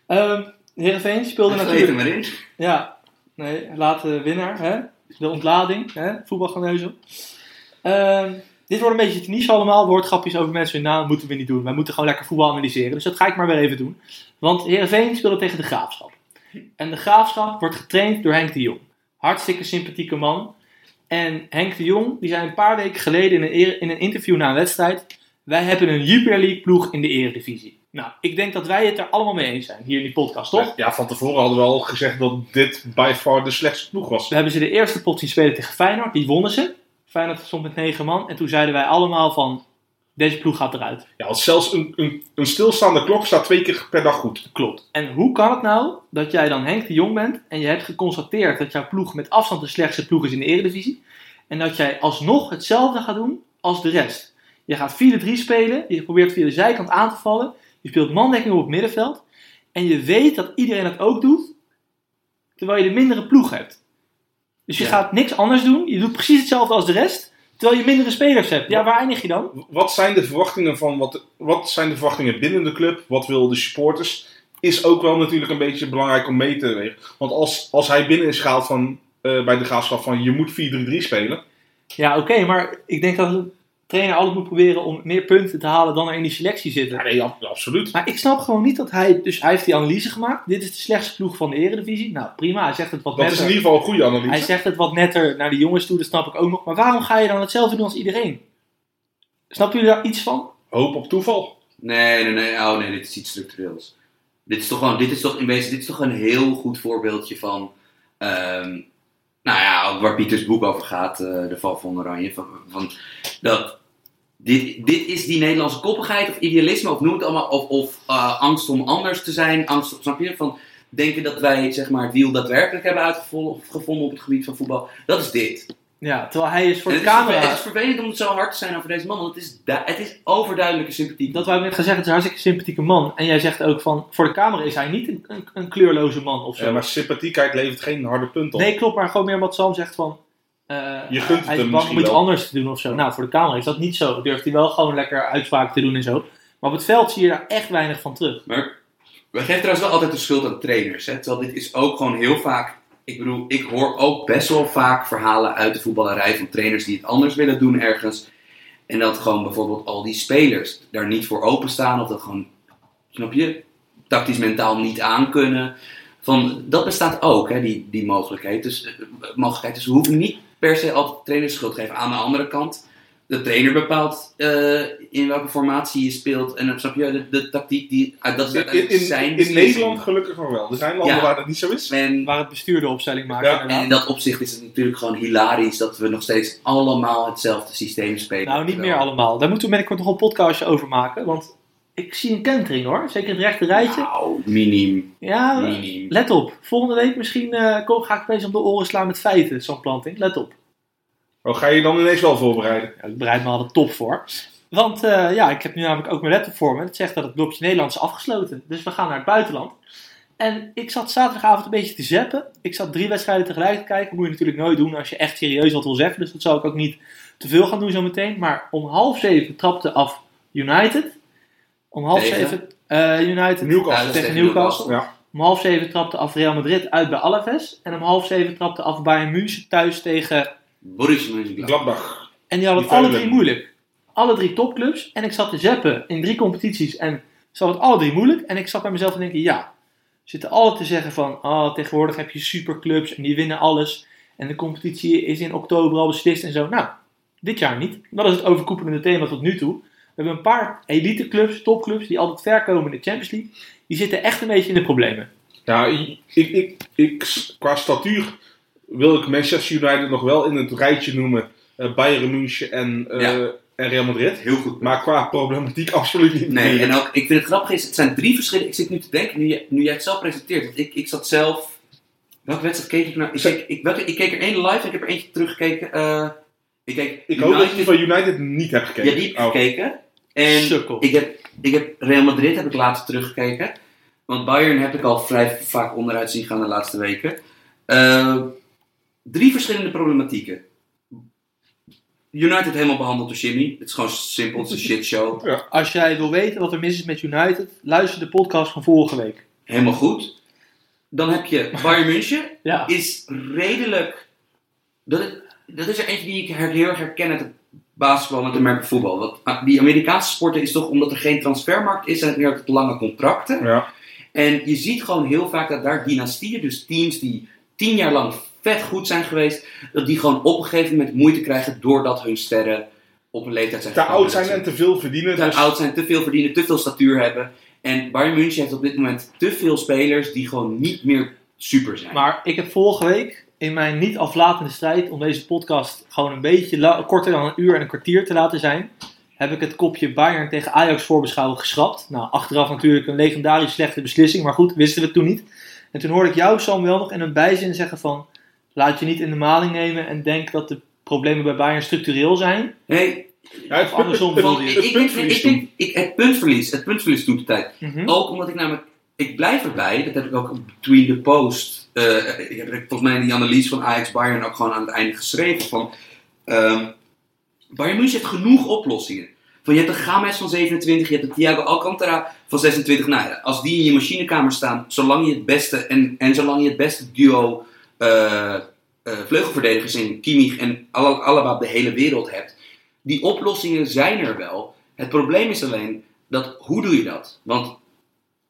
Ehm Heerenveen speelde natuurlijk... hem erin. Ja, nee, laat de winnaar, hè? de ontlading, hè? voetbalgeneuzel. Ehm dit wordt een beetje niche allemaal, woordgrapjes over mensen hun naam moeten we niet doen. Wij moeten gewoon lekker voetbal analyseren, dus dat ga ik maar weer even doen. Want Heerenveen speelde tegen de Graafschap. En de Graafschap wordt getraind door Henk de Jong. Hartstikke sympathieke man. En Henk de Jong, die zei een paar weken geleden in een, in een interview na een wedstrijd... Wij hebben een Jupiler League ploeg in de Eredivisie. Nou, ik denk dat wij het er allemaal mee eens zijn hier in die podcast, toch? Ja, van tevoren hadden we al gezegd dat dit by far de slechtste ploeg was. We hebben ze de eerste pot zien spelen tegen Feyenoord. Die wonnen ze. Feyenoord stond met negen man. En toen zeiden wij allemaal van... Deze ploeg gaat eruit. Ja, want zelfs een, een, een stilstaande klok staat twee keer per dag goed. Klopt. En hoe kan het nou dat jij dan Henk de Jong bent... en je hebt geconstateerd dat jouw ploeg met afstand de slechtste ploeg is in de Eredivisie... en dat jij alsnog hetzelfde gaat doen als de rest. Je gaat 4-3 spelen. Je probeert via de zijkant aan te vallen. Je speelt mandekking op het middenveld. En je weet dat iedereen dat ook doet... terwijl je de mindere ploeg hebt. Dus je Ja. gaat niks anders doen. Je doet precies hetzelfde als de rest... terwijl je mindere spelers hebt. Ja, waar eindig je dan? Wat zijn de verwachtingen van wat, wat zijn de verwachtingen binnen de club? Wat willen de supporters? Is ook wel natuurlijk een beetje belangrijk om mee te wegen. Want als, als hij binnen is gehaald van, eh, bij de graafschap van je moet 4-3-3 spelen. Ja, oké, maar ik denk dat trainer altijd moet proberen om meer punten te halen dan er in die selectie zitten. Ja, nee, ab- absoluut. Maar ik snap gewoon niet dat hij... Dus hij heeft die analyse gemaakt. Dit is de slechtste ploeg van de eredivisie. Nou, prima. Hij zegt het wat Dat is in netter. ieder geval een goede analyse. Hij zegt het wat netter naar de jongens toe. Dat snap ik ook nog. Maar waarom ga je dan hetzelfde doen als iedereen? Snapt jullie daar iets van? Hoop op toeval. Nee, nee, nee. Oh nee, dit is iets structureels. Dit is toch gewoon, dit is toch in wezen, dit is toch een heel goed voorbeeldje van, ehm, nou ja, ook waar Pieters boek over gaat, eh, de val van Oranje. Van, van, dat, dit, dit is die Nederlandse koppigheid of idealisme, of noem het allemaal, of, of eh, angst om anders te zijn, angst, snap je? Van denken dat wij, zeg maar, het wiel daadwerkelijk hebben uitgevonden op het gebied van voetbal. Dat is dit. Ja, terwijl hij is voor En de het, is verve- camera... het is vervelend om het zo hard te zijn over deze man, want het is, het is overduidelijke sympathie. Dat wou ik net gaan zeggen, het is een hartstikke sympathieke man. En jij zegt ook van, voor de camera is hij niet een, een, een kleurloze man of zo. Ja, maar sympathiekheid levert geen harde punt op. Nee, klopt, maar gewoon meer wat Sam zegt van... eh, Je gunt het hij is hem bang om misschien iets wel. anders te doen of zo. Nou, voor de camera is dat niet zo. Durft hij wel gewoon lekker uitspraken te doen en zo. Maar op het veld zie je daar echt weinig van terug. Maar we geven trouwens wel altijd de schuld aan trainers. Hè? Terwijl dit is ook gewoon heel vaak. Ik bedoel, ik hoor ook best wel vaak verhalen uit de voetballerij van trainers die het anders willen doen ergens. En dat gewoon bijvoorbeeld al die spelers daar niet voor openstaan. Of dat gewoon, snap je, tactisch mentaal niet aankunnen. Van, dat bestaat ook, hè, die, die mogelijkheid. Dus, eh, mogelijkheid. Dus we hoeven niet per se altijd de trainers schuld geven. Aan de andere kant, de trainer bepaalt eh, in welke formatie je speelt. En dan snap je, de, de tactiek, die, dat is In, uiteindelijk in, zijn in beslissing. Nederland gelukkig nog wel. Er zijn landen Ja. waar dat niet zo is. En, Waar het bestuur de opstelling maakt. Ja. en in dat opzicht is het natuurlijk gewoon hilarisch dat we nog steeds allemaal hetzelfde systeem spelen. Nou, niet meer allemaal. Daar moeten we binnenkort nog een podcastje over maken. Want ik zie een kentering hoor. Zeker in het rechte rijtje. Nou, minim. Ja, Minim. let op. Volgende week misschien kom- ga ik opeens om de oren slaan met feiten. Zo'n planting. Let op. Oh, ga je dan ineens wel voorbereiden? Ja, ik bereid me al de top voor. Want eh, ja, ik heb nu namelijk ook mijn laptop voor me. Het zegt dat het blokje Nederland is afgesloten. Dus we gaan naar het buitenland. En ik zat zaterdagavond een beetje te zappen. Ik zat drie wedstrijden tegelijk te kijken. moet je natuurlijk nooit doen als je echt serieus wat wil zeggen. Dus dat zal ik ook niet te veel gaan doen zometeen. Maar om half zeven trapte af United. Om half Tegen? zeven eh, United Newcastle. Ja, tegen Newcastle. Ja. Om half zeven trapte af Real Madrid uit bij Alaves. En om half zeven trapte af Bayern München thuis tegen Borussia Mönchengladbach. Gladbach. en die hadden het alle drie moeilijk. Alle drie topclubs. En ik zat te zappen in drie competities. En ze hadden het alle drie moeilijk. En ik zat bij mezelf te denken, ja. Zitten alle te zeggen van, oh, tegenwoordig heb je superclubs en die winnen alles. En de competitie is in oktober al beslist en zo. Nou, dit jaar niet. Dat is het overkoepelende thema tot nu toe. We hebben een paar eliteclubs, topclubs, die altijd ver komen in de Champions League. Die zitten echt een beetje in de problemen. Ja, ik, ik, ik, qua statuur wil ik Manchester United nog wel in het rijtje noemen. eh, Bayern München en, eh, Ja. en Real Madrid. Heel goed. Maar qua problematiek (laughs) absoluut niet. Nee, en ook, ik vind het grappig is, het zijn drie verschillende. Ik zit nu te denken, nu, jij het zelf presenteert. Want ik, ik zat zelf. Welke wedstrijd keek ik naar? Ik keek, ik, welke, ik keek er één live en ik heb er eentje teruggekeken. eh ik Ik hoop dat je van United niet hebt gekeken. Ja, die heb ik Oh. gekeken. En Sukkel. ik heb, ik heb Real Madrid heb ik later teruggekeken. Want Bayern heb ik al vrij vaak onderuit zien gaan de laatste weken. Eh, drie verschillende problematieken. United helemaal behandeld door Jimmy. Het is gewoon simpel, het is een shitshow. (laughs) Als jij wil weten wat er mis is met United, luister de podcast van vorige week. Helemaal goed. Dan heb je Bayern München. Ja. Is redelijk... Dat is, dat is er eentje die ik heel erg herken uit het basketbal met de merk voetbal. Want ah, die Amerikaanse sporten is toch, omdat er geen transfermarkt is, en het lange contracten. Ja. En je ziet gewoon heel vaak dat daar dynastieën, dus teams die tien jaar lang vet goed zijn geweest, dat die gewoon op een gegeven moment moeite krijgen doordat hun sterren op een leeftijd zijn Te oud zijn en te veel verdienen. te Dus oud zijn, te veel verdienen, te veel statuur hebben. En Bayern München heeft op dit moment te veel spelers die gewoon niet meer super zijn. Maar ik heb vorige week in mijn niet aflatende strijd om deze podcast gewoon een beetje korter dan een uur en een kwartier te laten zijn, heb ik het kopje Bayern tegen Ajax voorbeschouwen geschrapt. Nou, achteraf natuurlijk een legendarisch slechte beslissing, maar goed, wisten we het toen niet. En toen hoorde ik jou, Sam, wel nog in een bijzin zeggen van, laat je niet in de maling nemen en denk dat de problemen bij Bayern structureel zijn. nee, ja, het, Of andersom het- je? het puntverlies ik, ik, ik- het puntverlies, het puntverlies toen de tijd. Mhm. Ook omdat ik namelijk, ik blijf erbij, dat heb ik ook Between the Post, eh, ik heb volgens mij in die analyse van Ajax Bayern ook gewoon aan het einde geschreven van, ehm Bayern München heeft genoeg oplossingen. Van, je hebt een Games van 27, je hebt een Thiago Alcantara van 26. Nou ja, als die in je machinekamer staan, zolang je het beste, en, en zolang je het beste duo eh, eh, vleugelverdedigers in Kimmich en allemaal de hele wereld hebt. Die oplossingen zijn er wel. Het probleem is alleen, dat, hoe doe je dat? Want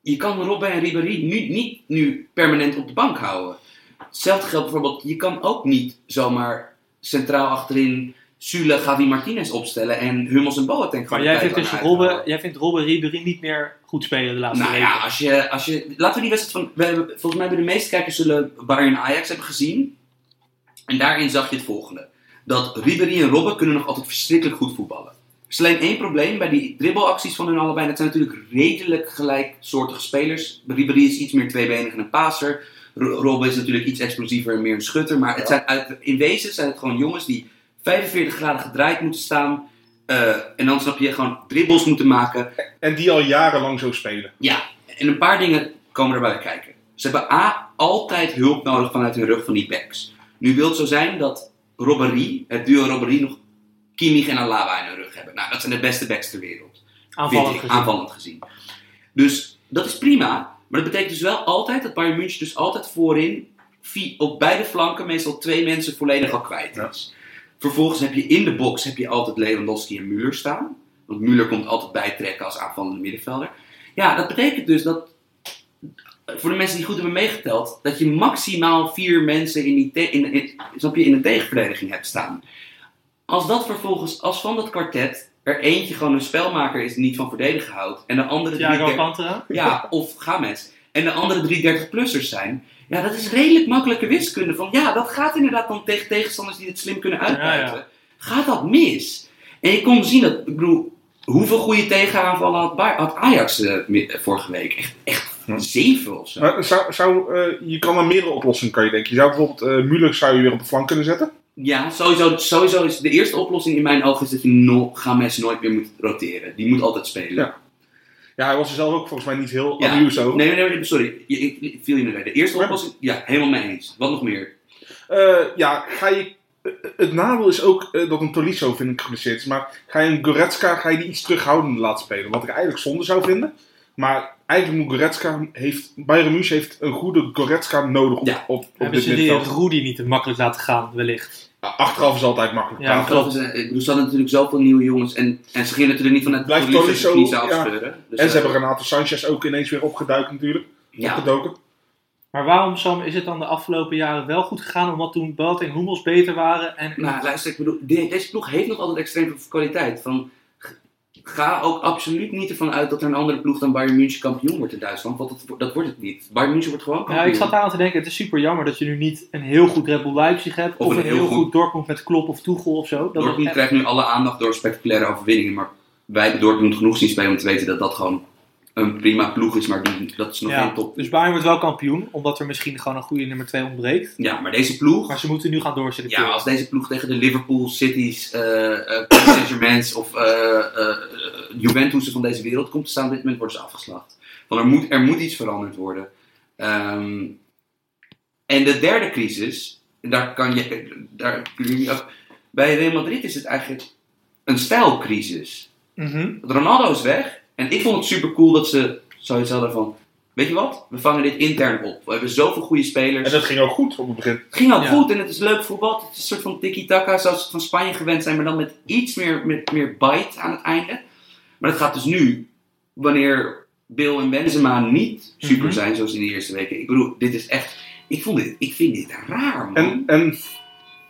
je kan Robben en Ribéry nu, niet nu permanent op de bank houden. Hetzelfde geldt bijvoorbeeld, je kan ook niet zomaar centraal achterin Sule, Gavi Martinez opstellen en Hummels en Boateng Maar gewoon jij vindt dus Robben, jij vindt Robben Ribéry niet meer goed spelen de laatste Nou weken? ja, als je, als je, laten we die wedstrijd van. We hebben, volgens mij hebben de meeste kijkers zullen Bayern Ajax hebben gezien. En daarin zag je het volgende: dat Ribéry en Robben kunnen nog altijd verschrikkelijk goed voetballen. Er is alleen één probleem bij die dribbelacties van hun allebei. Dat zijn natuurlijk redelijk gelijksoortige spelers. Ribéry is iets meer tweebenig en een passer. Ro- Robben is natuurlijk iets explosiever en meer een schutter. Maar het zijn uit, in wezen zijn het gewoon jongens die 45 graden gedraaid moeten staan. eh, en dan snap je gewoon dribbles moeten maken. En die al jarenlang zo spelen. Ja, en een paar dingen komen erbij kijken. Ze hebben A, altijd hulp nodig vanuit hun rug van die backs. Nu wil het zo zijn dat Robbery, het duo Robbery, nog Kimmich en Alaba in hun rug hebben. Nou, dat zijn de beste backs ter wereld. Aanvallend vind ik, gezien. aanvallend gezien. Dus dat is prima. Maar dat betekent dus wel altijd dat Bayern München dus altijd voorin op beide flanken meestal twee mensen volledig al kwijt is. Vervolgens heb je in de box heb je altijd Lewandowski en Müller staan. Want Müller komt altijd bijtrekken als aanvallende middenvelder. Ja, dat betekent dus dat, voor de mensen die goed hebben meegeteld, dat je maximaal vier mensen in, die te- in, in, snap je, in een tegenverdediging hebt staan. Als dat vervolgens, als van dat kwartet er eentje gewoon een spelmaker is die niet van verdedigen houdt, en de andere drie Thiago Cantara? ja, of Games. En de andere drie 30-plussers zijn. Ja, dat is redelijk makkelijke wiskunde. Van ja, dat gaat inderdaad dan tegen tegenstanders die het slim kunnen uitbuiten. Ja, Gaat dat mis? En je kon zien dat, ik bedoel, hoeveel goede tegenaanvallen had, had Ajax eh, eh, vorige week? Echt, echt Ja. zeven of zo. Maar zou, zou, eh, je kan aan meerdere oplossingen kan je denken. Je zou bijvoorbeeld eh Müller zou je weer op de flank kunnen zetten. Ja, sowieso, sowieso is de eerste oplossing in mijn ogen is dat je no, Games nooit meer moet roteren. Die moet altijd spelen. Ja. Ja, hij was er zelf ook volgens mij niet heel Ja. over. Nee, nee, nee, sorry. Je- Ik, ik viel je erbij. De eerste Maar- oplossing, ja, helemaal mee eens. Wat nog meer? Eh, ja, ga je... eh, Het nadeel is ook eh, dat een Tolisso vind ik geblesseerd is. Maar ga je een Goretzka ga je die iets terughoudend laten spelen. Wat ik eigenlijk zonde zou vinden. Maar eigenlijk moet Goretzka... Heeft, Bayern München heeft een goede Goretzka nodig op, Ja. op, op Hebben dit ze. Rudy niet te makkelijk laten gaan, wellicht? Achteraf is altijd makkelijk Ja, klopt. Er zaten natuurlijk zoveel nieuwe jongens. En, en ze gingen natuurlijk niet vanuit de Blijft politie Tolisso, ja. Dus, En ze eh, hebben Renato Sanchez ook ineens weer opgeduikt natuurlijk. ja, Opgedoken. Maar waarom Sam, is het dan de afgelopen jaren wel goed gegaan? Omdat toen Boat en Hummels beter waren? En, Nou, luister, ik bedoel, de- deze ploeg heeft nog altijd extreem veel kwaliteit. Van, ga ook absoluut niet ervan uit dat er een andere ploeg dan Bayern München kampioen wordt in Duitsland. Want dat, dat wordt het niet. Bayern München wordt gewoon kampioen. ja, ik zat aan te denken, het is super jammer dat je nu niet een heel goed Red Bull Leipzig hebt. Of, een heel goed, Dortmund met Klopp of Tuchel of zo. Dat Dortmund echt- krijgt nu alle aandacht door spectaculaire overwinningen. Maar wij hebben Dortmund genoeg zien spelen om te weten dat dat gewoon een prima ploeg is. Maar die, dat is nog ja, geen top. dus Bayern wordt wel kampioen, omdat er misschien gewoon een goede nummer 2 ontbreekt. Ja, maar deze ploeg... Maar ze moeten nu gaan doorselecteren. Ja, als deze ploeg tegen de Liverpool, Cities, eh, Paris Saint-Germain's of eh Juventus van deze wereld komt te staan, op dit moment worden ze afgeslacht. Want er moet, er moet iets veranderd worden. Ehm, en de derde crisis, daar kan je, daar kun je ook, bij Real Madrid is het eigenlijk een stijlcrisis. Mhm. Ronaldo is weg en ik vond het super cool dat ze zoiets hadden van, weet je wat, we vangen dit intern op. We hebben zoveel goede spelers. En dat ging ook goed op het begin. Het ging al Ja. goed en het is leuk voetbal. Het is een soort van tiki-taka zoals we het van Spanje gewend zijn, maar dan met iets meer, met meer bite aan het einde. Maar dat gaat dus nu, wanneer Bill en Benzema niet super Mhm. zijn zoals in de eerste weken. Ik bedoel, dit is echt, ik, vond dit, ik vind dit raar man. En, en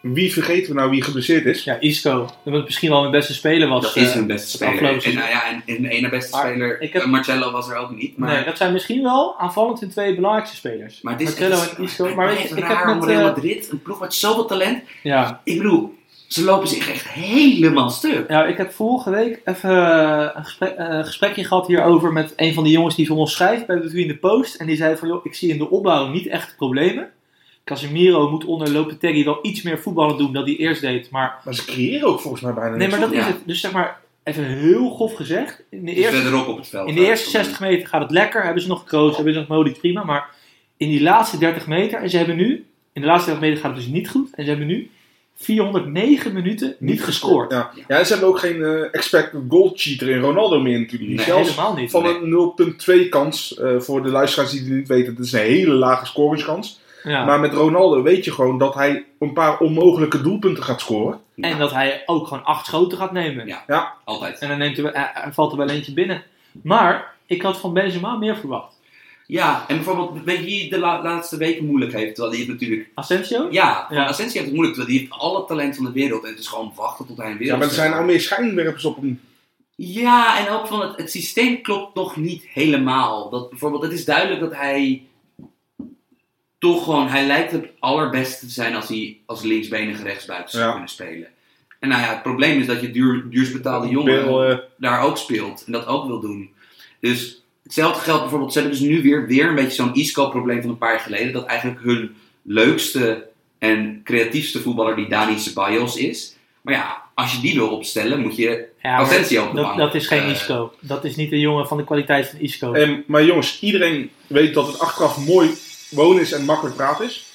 wie vergeten we nou wie geblesseerd is? Ja, Isco. Dat het misschien wel mijn beste speler was. dat is eh, hun beste het speler. En, nou ja, en, en de ene beste Maar speler, ik heb- eh, Marcello was er ook niet. Maar, Nee, dat zijn misschien wel aanvallend hun twee belangrijkste spelers. maar is- en Isco. Maar blijft ik, raar heb met... Real eh, Madrid, een ploeg met zoveel talent. ja, Ik bedoel, ze lopen zich echt helemaal stuk. Ja, ik heb vorige week even eh, een, gesprek, eh, een gesprekje gehad hierover met een van de jongens die voor ons schrijft bij Between the Post. En die zei van, joh, ik zie in de opbouw niet echt problemen. Casemiro moet onder Lopetegui wel iets meer voetballen doen dan hij eerst deed. Maar, Maar ze creëren ook volgens mij bijna nee, maar dat Ja. is het. Dus zeg maar, even heel grof gezegd. In de Dus eerste, verderop op het veld. in de eerste 60 meter gaat het lekker. Hebben ze nog Kroos, hebben ze nog Modric, prima. Maar in die laatste 30 meter, en ze hebben nu, in de laatste 30 meter gaat het dus niet goed. En ze hebben nu 409 minuten niet gescoord. Ja. ja, en ze hebben ook geen eh, expected goal cheater in Ronaldo meer natuurlijk. Nee, zelfs Helemaal niet. van een 0,2 kans, eh, voor de luisteraars die het niet weten, dat is een hele lage scoringskans. Ja. Maar met Ronaldo weet je gewoon dat hij een paar onmogelijke doelpunten gaat scoren. En dat hij ook gewoon acht schoten gaat nemen. Ja. Altijd. En dan neemt eh, er valt er wel eentje binnen. Maar ik had van Benzema meer verwacht. Ja, en bijvoorbeeld, weet je wie de la- laatste weken moeilijk heeft? Terwijl hij het natuurlijk... Asensio? Ja, Ja. Asensio heeft het moeilijk, terwijl hij heeft alle talent van de wereld. En het is gewoon wachten tot hij een Ja, wereld maar er zijn al meer schijnwerpers op hem. Ja, en ook van het, het systeem klopt nog niet helemaal. Dat bijvoorbeeld, het is duidelijk dat hij toch gewoon, hij lijkt het allerbeste te zijn als hij als linksbenige rechtsbuiten zou Ja. kunnen spelen. En nou ja, het probleem is dat je duur, duurst betaalde jongen eh, daar ook speelt en dat ook wil doen. Dus hetzelfde geldt bijvoorbeeld, ze hebben dus nu weer, weer een beetje zo'n Isco-probleem van een paar jaar geleden. Dat eigenlijk hun leukste en creatiefste voetballer die Dani Ceballos is. Maar ja, als je die wil opstellen, moet je Ja, Asensio op de dat, dat is geen Eh, Isco. Dat is niet de jongen van de kwaliteit van Isco. en, maar jongens, iedereen weet dat het achteraf mooi wonen is en makkelijk praten is.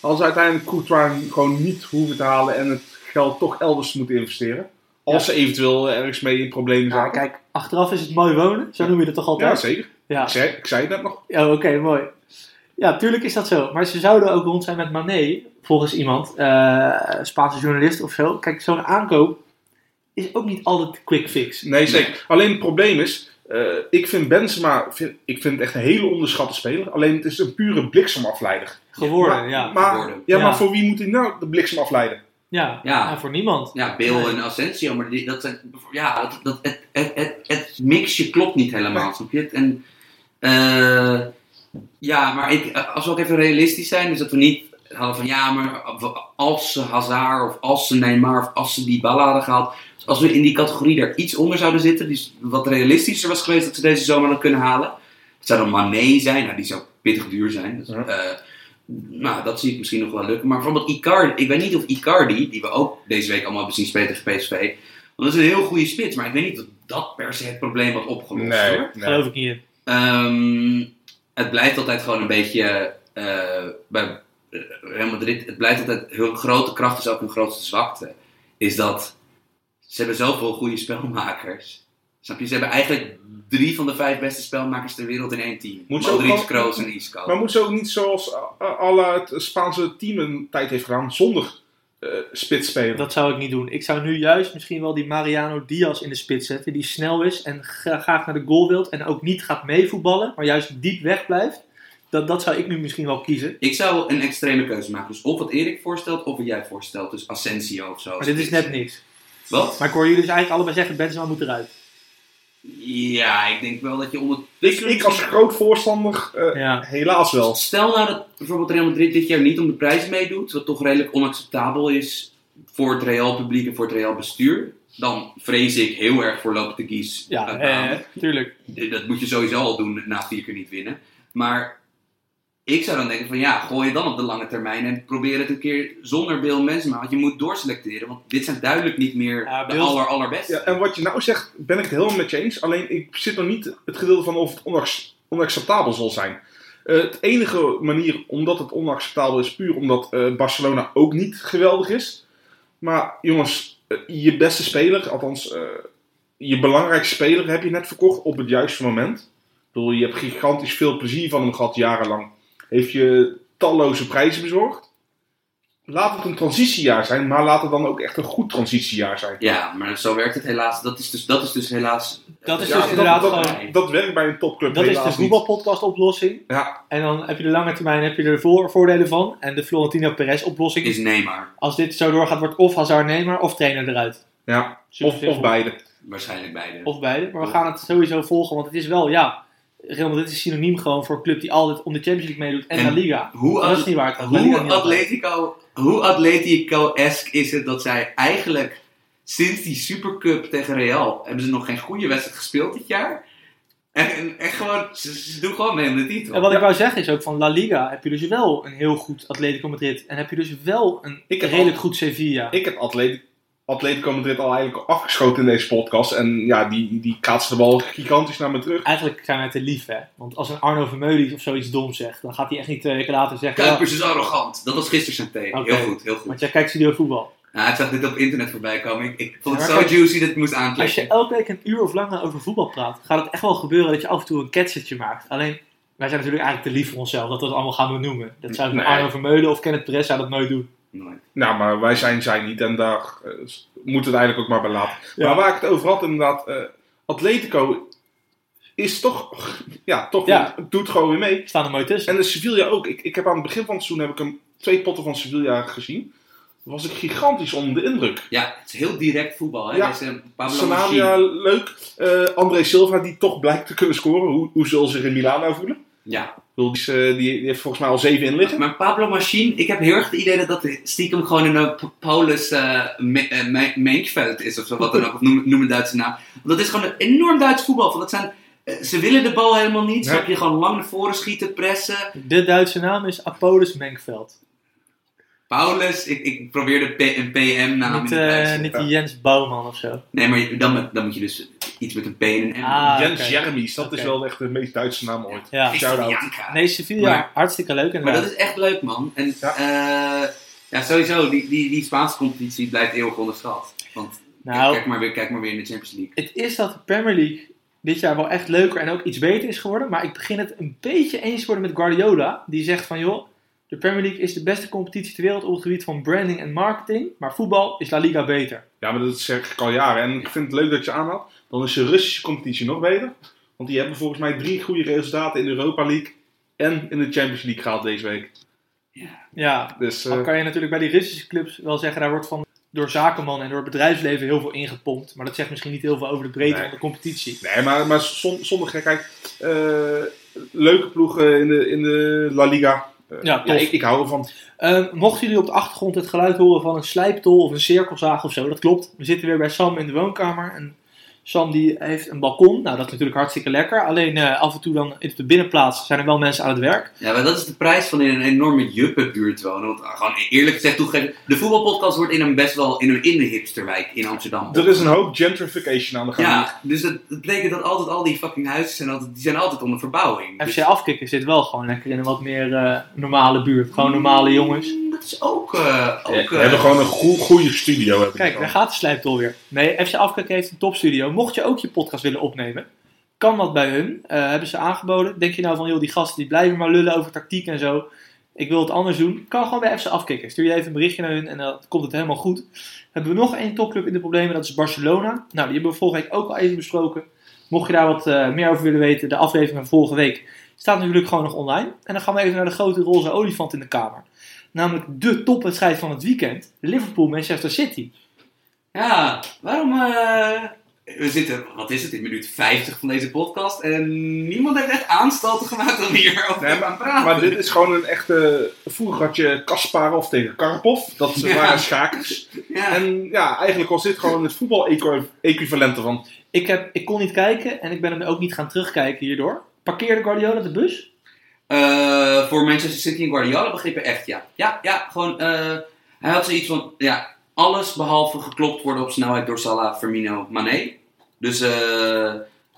Als ze uiteindelijk Courtois gewoon niet hoeven te halen en het geld toch elders moeten investeren. Als ze eventueel ergens mee in problemen Ja, zijn. kijk, achteraf is het mooi wonen. Zo noem je dat toch Ja, altijd? zeker. Ja, Ik, zei, ik zei het net nog. Ja, oké, mooi. Ja, tuurlijk is dat zo. Maar ze zouden ook rond zijn met Mané, volgens iemand, eh Spaanse journalist of zo. Kijk, zo'n aankoop is ook niet altijd quick fix. Nee, zeker. Alleen het probleem is, eh, ik vind Benzema, vind, ik vind het echt een hele onderschatte speler. Alleen het is een pure bliksemafleider. Geworden, maar, ja. Maar, geworden. ja, Ja. maar voor wie moet hij nou de bliksem afleiden? ja. Ja. Ja, voor niemand. Ja, Bill Nee. en Asensio, maar die, dat zijn, ja, dat, dat, het, het, het, het mixje klopt niet helemaal, snap je het? En, eh, ja, maar ik, als we ook even realistisch zijn, dus dat we niet hadden van, ja, maar als ze Hazard of als ze Neymar of als ze Dybala hadden gehaald, dus als we in die categorie daar iets onder zouden zitten, die wat realistischer was geweest dat ze deze zomer hadden kunnen halen, het zou dan Mané zijn, nou die zou pittig duur zijn, dus, Ja. eh, nou, dat zie ik misschien nog wel lukken. Maar bijvoorbeeld Icardi, ik weet niet of Icardi, die we ook deze week allemaal hebben zien spelen tegen PSV, want dat is een heel goede spits, maar ik weet niet of dat per se het probleem had opgelost hoor. Geloof ik niet. Ehm, het blijft altijd gewoon een beetje eh, bij Real Madrid, het blijft altijd hun grote kracht is ook hun grootste zwakte. Is dat ze hebben zoveel goede spelmakers. Snap je? Ze hebben eigenlijk drie van de vijf beste spelmakers ter wereld in één team. Moet ze ook Modric, Kroos en Isco. Maar moet ze ook niet zoals uh, alle het Spaanse team een tijd heeft gedaan, zonder eh spits spelen? Dat zou ik niet doen. Ik zou nu juist misschien wel die Mariano Diaz in de spits zetten. Die snel is en gra- graag naar de goal wilt. En ook niet gaat meevoetballen, maar juist diep weg blijft. Dat, dat zou ik nu misschien wel kiezen. Ik zou een extreme keuze maken. Dus of wat Erik voorstelt, of wat jij voorstelt. Dus Asensio of zo. Maar dit is net niks. Wat? Maar ik hoor jullie dus eigenlijk allebei zeggen, Benzema moet eruit. Ja, ik denk wel dat je Ik, ondertussen... ik als groot voorstander, eh, Ja. helaas wel. Stel nou dat bijvoorbeeld Real Madrid dit jaar niet om de prijs meedoet, wat toch redelijk onacceptabel is voor het Real publiek en voor het Real bestuur, dan vrees ik heel erg voor Lopetegis. Ja, uit eh, tuurlijk. Dat moet je sowieso al doen na vier keer niet winnen. Maar ik zou dan denken van ja, gooi je dan op de lange termijn en probeer het een keer zonder Bill Benzema. Want je moet doorselecteren, want dit zijn duidelijk niet meer Ja, de aller, allerbeste. Ja, en wat je nou zegt, ben ik het helemaal met je eens. Alleen ik zit nog niet het gedeelte van of het onac- onacceptabel zal zijn. Eh, het enige manier omdat het onacceptabel is, puur omdat eh, Barcelona ook niet geweldig is. Maar jongens, eh, je beste speler, althans eh, je belangrijkste speler, heb je net verkocht op het juiste moment. Ik bedoel, je hebt gigantisch veel plezier van hem gehad jarenlang. Heeft je talloze prijzen bezorgd. Laat het een transitiejaar zijn, maar laat het dan ook echt een goed transitiejaar zijn. Ja, maar zo werkt het helaas. Dat is dus, dat is dus helaas. Dat is Ja, dus inderdaad dat, gewoon... dat, dat werkt bij een topclub Dat is de niet. voetbalpodcast oplossing. Ja, En dan heb je de lange termijn heb je er voor, voordelen van. En de Florentino Perez oplossing. Is Neymar. Als dit zo doorgaat, wordt of Hazard Neymar of trainer eruit. ja. Super Of, of beide. Waarschijnlijk beide. Of beide. Maar we gaan het sowieso volgen, want het is wel, ja... Real Madrid is synoniem gewoon voor een club die altijd om de Champions League meedoet en, En La Liga. hoe dat is niet waar. Hoe niet. Atletico, hoe Atletico-esque is het dat zij eigenlijk sinds die Supercup tegen Real hebben ze nog geen goede wedstrijd gespeeld dit jaar? En, en, en gewoon, ze, ze doen gewoon mee om de titel. En wat Ja. ik wou zeggen is ook van La Liga heb je dus wel een heel goed Atletico Madrid. En heb je dus wel een Ik redelijk al- goed Sevilla. Ik heb Atletico, Atletico Madrid al eigenlijk afgeschoten in deze podcast. En ja, die, die kaatst de bal gigantisch naar me terug. Eigenlijk zijn wij te lief, hè. Want als een Arno Vermeulen of zoiets doms zegt, dan gaat hij echt niet twee weken later zeggen... ja, Kuipers is arrogant. Dat was gisteren zijn thema. Oké. Heel goed, heel goed. want jij kijkt studio voetbal. Nou, ik zag dit op internet voorbij komen. Ik, ik vond het Ja, zo juicy dat ik moest Als je aanklikken. elke week een uur of langer over voetbal praat, gaat het echt wel gebeuren dat je af en toe een ketsertje maakt. Alleen, wij zijn natuurlijk eigenlijk te lief voor onszelf dat we het allemaal gaan benoemen. Dat zou Nee. Arno Vermeulen of Kenneth Perez zou dat nooit doen. Nou, maar wij zijn zij niet en daar eh, moeten we het eigenlijk ook maar bij laten. Ja. Maar waar ik het over had, inderdaad, eh, Atletico is toch, (laughs) ja, toch Ja. doet gewoon weer mee. Staan er mooi tussen. En de Sevilla ook. Ik, ik heb aan het begin van het seizoen heb ik hem twee potten van Sevilla gezien. Was ik gigantisch onder de indruk. Ja, het is heel direct voetbal. Hè? Ja. Sanabria, Machine. leuk. Eh, André Silva, die toch blijkt te kunnen scoren. Hoe, hoe zullen ze zich in Milano voelen? Ja, bedoel, Die, is, eh, die, die heeft volgens mij al zeven in liggen. maar Pablo Machine, ik heb heel erg het idee dat dat stiekem gewoon een Paulus uh, Menkveld is of zo, wat dan ook, of noem, noem een Duitse naam. Want dat is gewoon een enorm Duits voetbal. Want dat zijn, eh, ze willen de bal helemaal niet, Nee. snap je? Gewoon lang naar voren schieten, pressen. De Duitse naam is Apollos Menkveld. Paulus, ik, ik probeer de P- een PM-naam niet in eh, te- niet die Jens Bouwman of zo. Nee, maar dan, moet- dan moet je dus iets met een P en een M. Ah, Jens oké. Jeremy's, dat is wel echt de meest Duitse naam ooit. Ja. Shout-out. Nee, Sevilla, Maar- hartstikke leuk Maar inderdaad. dat is echt leuk, man. En Ja. ja, ja sowieso, die, die, die Spaanse competitie blijft eeuwig onderschat. Want Nou, kijk, maar weer, kijk maar weer in de Champions League. het is dat de Premier League dit jaar wel echt leuker en ook iets beter is geworden. Maar ik begin het een beetje eens te worden met Guardiola. Die zegt van, joh, de Premier League is de beste competitie ter wereld op het gebied van branding en marketing. Maar voetbal is La Liga beter. Ja, maar dat zeg ik al jaren. En ik vind het leuk dat je aanhaalt. Dan is de Russische competitie nog beter. Want die hebben volgens mij drie goede resultaten in de Europa League en in de Champions League gehaald deze week. Ja, Dus, eh, dan kan je natuurlijk bij die Russische clubs wel zeggen, daar wordt van door zakenman en door het bedrijfsleven heel veel ingepompt. Maar dat zegt misschien niet heel veel over de breedte Nee. van de competitie. nee, maar, maar zon- zonder gekheid. eh, leuke ploegen in de, in de La Liga. Eh, Ja, tof. ik, ik hou ervan. Ehm, mochten jullie op de achtergrond het geluid horen van een slijptol of een cirkelzaag of zo, dat klopt. We zitten weer bij Sam in de woonkamer. En Sam die heeft een balkon. Nou, dat is natuurlijk hartstikke lekker. Alleen eh, af en toe dan in de binnenplaats zijn er wel mensen aan het werk. Ja, maar dat is de prijs van in een enorme juppenbuurt wonen. Want ah, gewoon eerlijk gezegd toegeven, de voetbalpodcast wordt in een best wel in een, in de hipsterwijk in Amsterdam. Er is een hoop gentrification aan de gang. Ja, dus dat, dat betekent dat altijd al die fucking huizen zijn altijd, die zijn altijd onder verbouwing. Dus- FC Afkikken zit wel gewoon lekker in een wat meer eh, normale buurt. Gewoon normale jongens. Dat is ook... eh ook We eh, hebben gewoon een goe- goede studio. hebben we Kijk, daar gaat de slijptol weer. Nee, FC Afkikken heeft een topstudio. Mocht je ook je podcast willen opnemen, kan dat bij hun. Eh, hebben ze aangeboden. Denk je nou van, joh, die gasten die blijven maar lullen over tactiek en zo. Ik wil het anders doen. Kan gewoon bij FC Afkikken. Stuur je even een berichtje naar hun en dan komt het helemaal goed. Hebben we nog één topclub in de problemen, dat is Barcelona. Nou, die hebben we vorige week ook al even besproken. Mocht je daar wat eh, meer over willen weten, de aflevering van vorige week staat natuurlijk gewoon nog online. En dan gaan we even naar de grote roze olifant in de kamer. Namelijk de topwedstrijd van het weekend. Liverpool-Manchester City. Ja, waarom... eh, we zitten, wat is het, in minuut 50 van deze podcast. En niemand heeft echt aanstalten gemaakt om hier over Nee, te gaan praten. Maar dit is gewoon een echte... Vroeger had je Kasparov tegen Karpov. Dat Ja. waren schakers. ja. En ja, eigenlijk was dit gewoon het voetbal-equivalent ervan. Ik, heb, ik kon niet kijken en ik ben hem ook niet gaan terugkijken hierdoor. Parkeerde Guardiola de bus? Eh, voor Manchester City en Guardiola begrippen echt, ja. Ja, ja, gewoon... eh, hij had zoiets van, ja, alles behalve geklopt worden op snelheid door Salah, Firmino, Mané. Dus eh,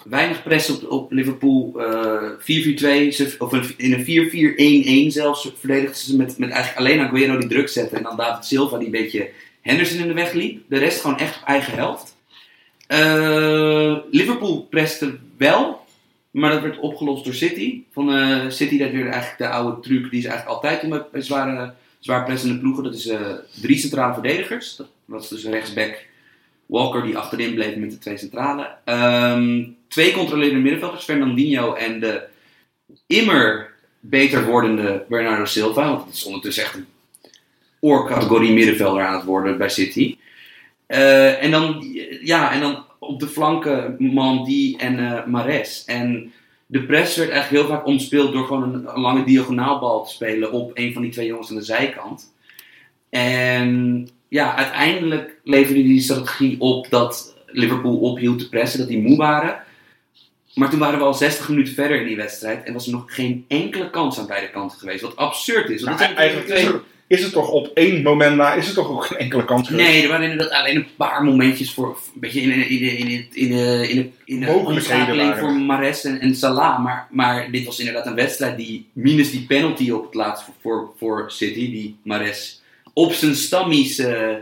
weinig press op, op Liverpool. eh 4-4-2, ze- of in een 4-4-1-1 zelfs verdedigden ze met, met eigenlijk alleen Aguero die druk zetten. En dan David Silva die een beetje Henderson in de weg liep. De rest gewoon echt op eigen helft. Liverpool preste wel, maar dat werd opgelost door City. Van eh, City, dat weer eigenlijk de oude truc die ze eigenlijk altijd doen met zware, zwaar pressende ploegen. Dat is eh, drie centrale verdedigers. Dat was dus rechtsback Walker die achterin bleef met de twee centrale. Ehm, twee controlerende middenvelders, Fernandinho en de immer beter wordende Bernardo Silva. Want het is ondertussen echt een oorcategorie middenvelder aan het worden bij City. Eh, en, dan, ja, en dan op de flanken Mandy en eh Mares. En de press werd eigenlijk heel vaak omspeeld door gewoon een, een lange diagonaalbal te spelen op een van die twee jongens aan de zijkant. En ja, uiteindelijk leverde die strategie op dat Liverpool ophield te pressen, dat die moe waren. Maar toen waren we al 60 minuten verder in die wedstrijd en was er nog geen enkele kans aan beide kanten geweest. Wat absurd is. Want Nou, eigenlijk er, is er toch op één moment na, is er toch ook geen enkele kans geweest? Nee, er waren inderdaad alleen een paar momentjes voor. Een beetje in, in, in, in, in, in, de- in, de- in de Mogelijkheden omschakeling waren voor Mares en, en Salah. Maar, maar dit was inderdaad een wedstrijd die, minus die penalty op het laatst voor, voor, voor City, die Mares op zijn stammies eh,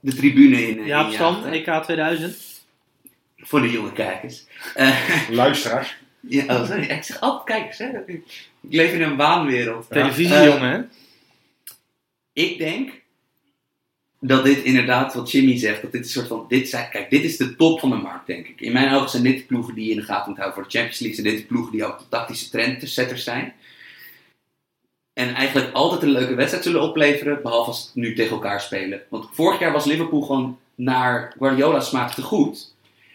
de tribune in. Ja, Stam, injaagde. EK 2000. Voor de jonge kijkers. Eh, (laughs) Luisteraars. Ja, oh, sorry. Ik zeg altijd, kijk eens, hè. Ik leef in een waanwereld. Televisie, Eh, jongen, hè? Ik denk dat dit inderdaad, wat Jimmy zegt, dat dit een soort van, dit zijn, kijk, dit is de top van de markt, denk ik. In mijn ogen zijn dit de ploegen die je in de gaten moet houden voor de Champions League. Zijn dit de ploegen die ook de tactische trendsetters zijn. En eigenlijk altijd een leuke wedstrijd zullen opleveren, behalve als ze nu tegen elkaar spelen. Want vorig jaar was Liverpool gewoon naar Guardiola's smaak te goed.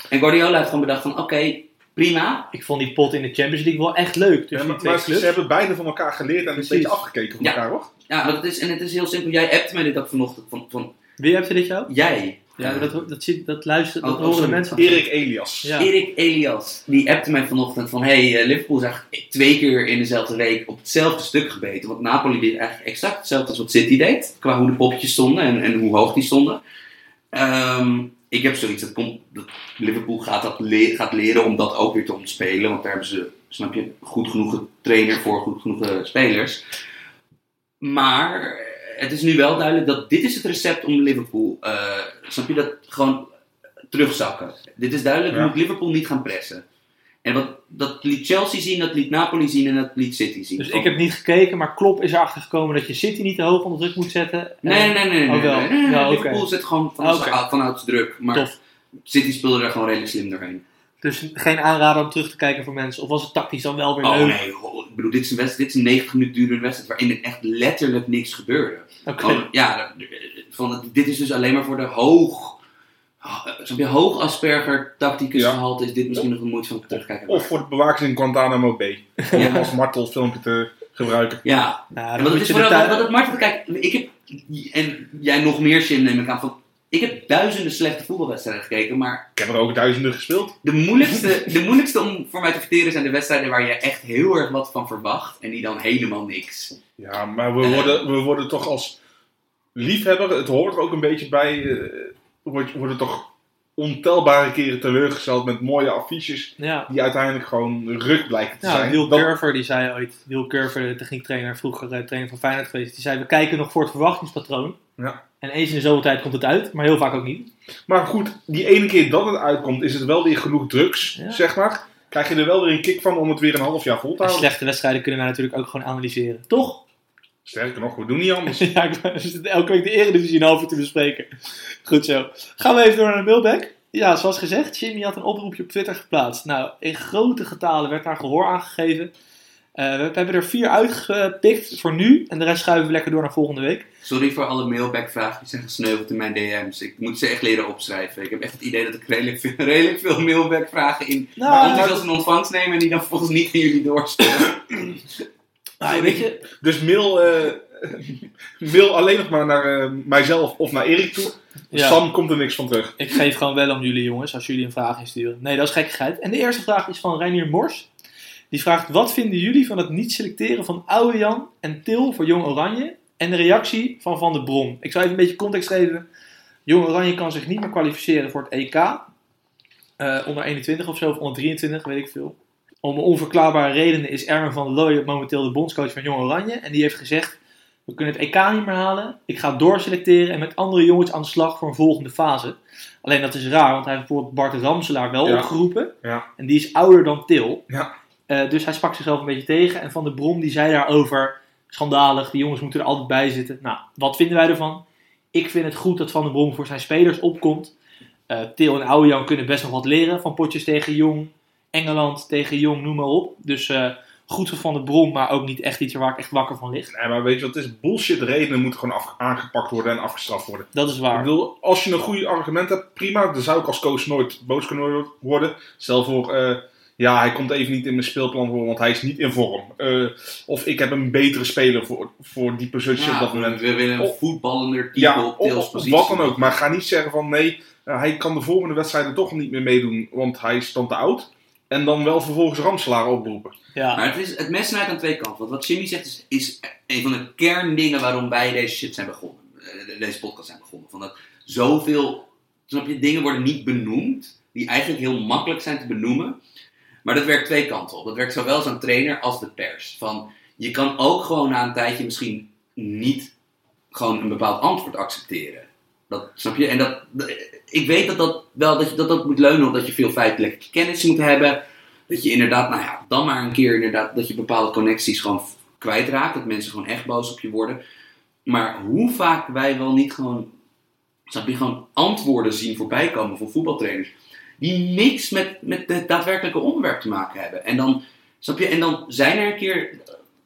En Guardiola heeft gewoon bedacht van, oké, prima. Ik vond die pot in de Champions League wel echt leuk. Ja, maar, die twee maar ze hebben beide van elkaar geleerd en een beetje afgekeken van Ja. elkaar, hoor. Ja, maar dat is, en het is heel simpel. Jij appte mij dit ook vanochtend van, van Wie hebt er dit jou? jij. Ja, dat, dat, zit, dat luistert, dat Oh, horen de mensen. Erik Elias. Ja. Erik Elias, die appte mij vanochtend van... Hey, eh, Liverpool is eigenlijk twee keer in dezelfde week op hetzelfde stuk gebeten. Want Napoli deed eigenlijk exact hetzelfde als wat City deed. Qua hoe de poppetjes stonden en, en hoe hoog die stonden. Ehm, ik heb zoiets, dat, komt, dat Liverpool gaat, dat le- gaat leren om dat ook weer te ontspelen. Want daar hebben ze, snap je, goed genoeg trainer voor, goed genoeg eh, spelers. Maar het is nu wel duidelijk dat dit is het recept om Liverpool, eh, snap je, dat gewoon terugzakken. Dit is duidelijk, Ja. je moet Liverpool niet gaan pressen. En wat, dat liet Chelsea zien, dat liet Napoli zien en dat liet City zien. Dus ik heb niet gekeken, maar Klopp is erachter gekomen dat je City niet te hoog onder druk moet zetten. En- Nee, nee, nee, nee. Oh, nee, wel. nee. Liverpool zit gewoon vanuit druk. Maar. City speelde er gewoon redelijk slim doorheen. Dus geen aanrader om terug te kijken voor mensen. Of was het tactisch dan wel weer Oh leuk? nee, ik bedoel, dit is een, wedstrijd, dit is een 90 minuten durende wedstrijd waarin er echt letterlijk niks gebeurde. Oké. Ja, van, dit is dus alleen maar voor de hoog, oh, je, hoog Asperger tacticus Ja. gehalte is dit misschien nog een moeite van terugkijken. Of voor de bewakers in Guantanamo Bay. Om Ja. als martelfilmpje te gebruiken. ja, Nou, het is vooral, wat, het maakt, kijk, ik heb, en jij nog meer Jim neem ik aan, van, ik heb duizenden slechte voetbalwedstrijden gekeken, maar Ik heb er ook duizenden gespeeld. de moeilijkste, de moeilijkste om voor mij te verteren zijn de wedstrijden waar je echt heel erg wat van verwacht en die dan helemaal niks. Ja, maar we worden, we worden toch als liefhebber, het hoort er ook een beetje bij, eh, word- worden toch ontelbare keren teleurgesteld met mooie affiches Ja. die uiteindelijk gewoon ruk blijken te Ja, zijn. Wil Dat- Curver, die zei ooit, Wil Curver, de techniektrainer, vroeger eh, trainer van Feyenoord geweest, die zei, we kijken nog voor het verwachtingspatroon. Ja. En eens in de zoveel tijd komt het uit, maar heel vaak ook niet. Maar goed, die ene keer dat het uitkomt, is het wel weer genoeg drugs, Ja. zeg maar. Krijg je er wel weer een kick van om het weer een half jaar vol te En houden. slechte wedstrijden kunnen wij natuurlijk ook gewoon analyseren. Toch? Sterker nog, we doen niet anders. (laughs) ja, ik we zitten elke week de Eredivisie een half uur te bespreken. Goed zo. Gaan we even door naar de mailback. Ja, zoals gezegd, Jimmy had een oproepje op Twitter geplaatst. Nou, in grote getalen werd daar gehoor aangegeven. Eh, we hebben er vier uitgepikt voor nu. En de rest schuiven we lekker door naar volgende week. Sorry voor alle mailback-vragen die zijn gesneuveld in mijn DM's. Ik moet ze echt leren opschrijven. Ik heb echt het idee dat ik redelijk veel, (laughs) redelijk veel mailback-vragen in Nou, maar enthousiast in ontvangst neem en die dan volgens niet aan jullie doorsturen. (clears throat) Nou, weet je, Dus mail, eh, mail alleen nog maar naar eh, mijzelf of naar Erik toe. ja, Sam komt er niks van terug. ik geef gewoon wel om jullie jongens, als jullie een vraag insturen. Nee, dat is gekkigheid. En de eerste vraag is van Reinier Mors. Die vraagt, wat vinden jullie van het niet selecteren van Oude Jan en Til voor Jong Oranje? En de reactie van Van der Brom. Ik zal even een beetje context geven. Jong Oranje kan zich niet meer kwalificeren voor het EK. Eh, onder 21 of zo, of onder 23, weet ik veel. Om onverklaarbare redenen is Erwin van der Looy momenteel de bondscoach van Jong Oranje. En die heeft gezegd, we kunnen het EK niet meer halen. Ik ga doorselecteren en met andere jongens aan de slag voor een volgende fase. Alleen dat is raar, want hij heeft bijvoorbeeld Bart Ramselaar wel Ja. opgeroepen. Ja. En die is ouder dan Til. Ja. Eh, dus hij sprak zichzelf een beetje tegen. En Van der Brom die zei daarover, schandalig, die jongens moeten er altijd bij zitten. Nou, wat vinden wij ervan? Ik vind het goed dat Van der Brom voor zijn spelers opkomt. Eh Til en Oudejan kunnen best nog wat leren van potjes tegen Jong. Engeland tegen Jong, noem maar op. Dus eh, goed Van der Brom, maar ook niet echt iets waar ik echt wakker van lig. Nee, maar weet je wat het is? Bullshit redenen moeten gewoon af- aangepakt worden en afgestraft worden. Dat is Ik waar. bedoel, als je een goede argument hebt, prima. Dan zou ik als coach nooit boos kunnen worden. Stel voor, eh, ja, hij komt even niet in mijn speelplan voor, want hij is niet in vorm. Eh, of ik heb een betere speler voor, voor die positie op dat moment. we willen een Of- voetballender type Ja, op of, Tils of positie. wat dan ook. Maar ga niet zeggen van nee, hij kan de volgende wedstrijden toch niet meer meedoen, want hij is dan te oud. En dan wel vervolgens Ramselaar oproepen. Ja. Maar het, is, het mes snijdt aan twee kanten. Want wat Jimmy zegt is, is een van de kerndingen waarom wij deze shit zijn begonnen. Eh, Deze podcast zijn begonnen. Van dat zoveel, snap je, dingen worden niet benoemd. Die eigenlijk heel makkelijk zijn te benoemen. Maar dat werkt twee kanten op. Dat werkt zowel zo'n trainer als de pers. Van, je kan ook gewoon na een tijdje misschien niet gewoon een bepaald antwoord accepteren. Dat, snap je? En dat, ik weet dat dat wel dat, je, dat moet leunen op dat je veel feitelijke kennis moet hebben. Dat je inderdaad, nou ja, dan maar een keer inderdaad dat je bepaalde connecties gewoon kwijtraakt. Dat mensen gewoon echt boos op je worden. Maar hoe vaak wij wel niet gewoon, snap je, gewoon antwoorden zien voorbij komen van voetbaltrainers. Die niks met, met het daadwerkelijke onderwerp te maken hebben. En dan, snap je, en dan zijn er een keer,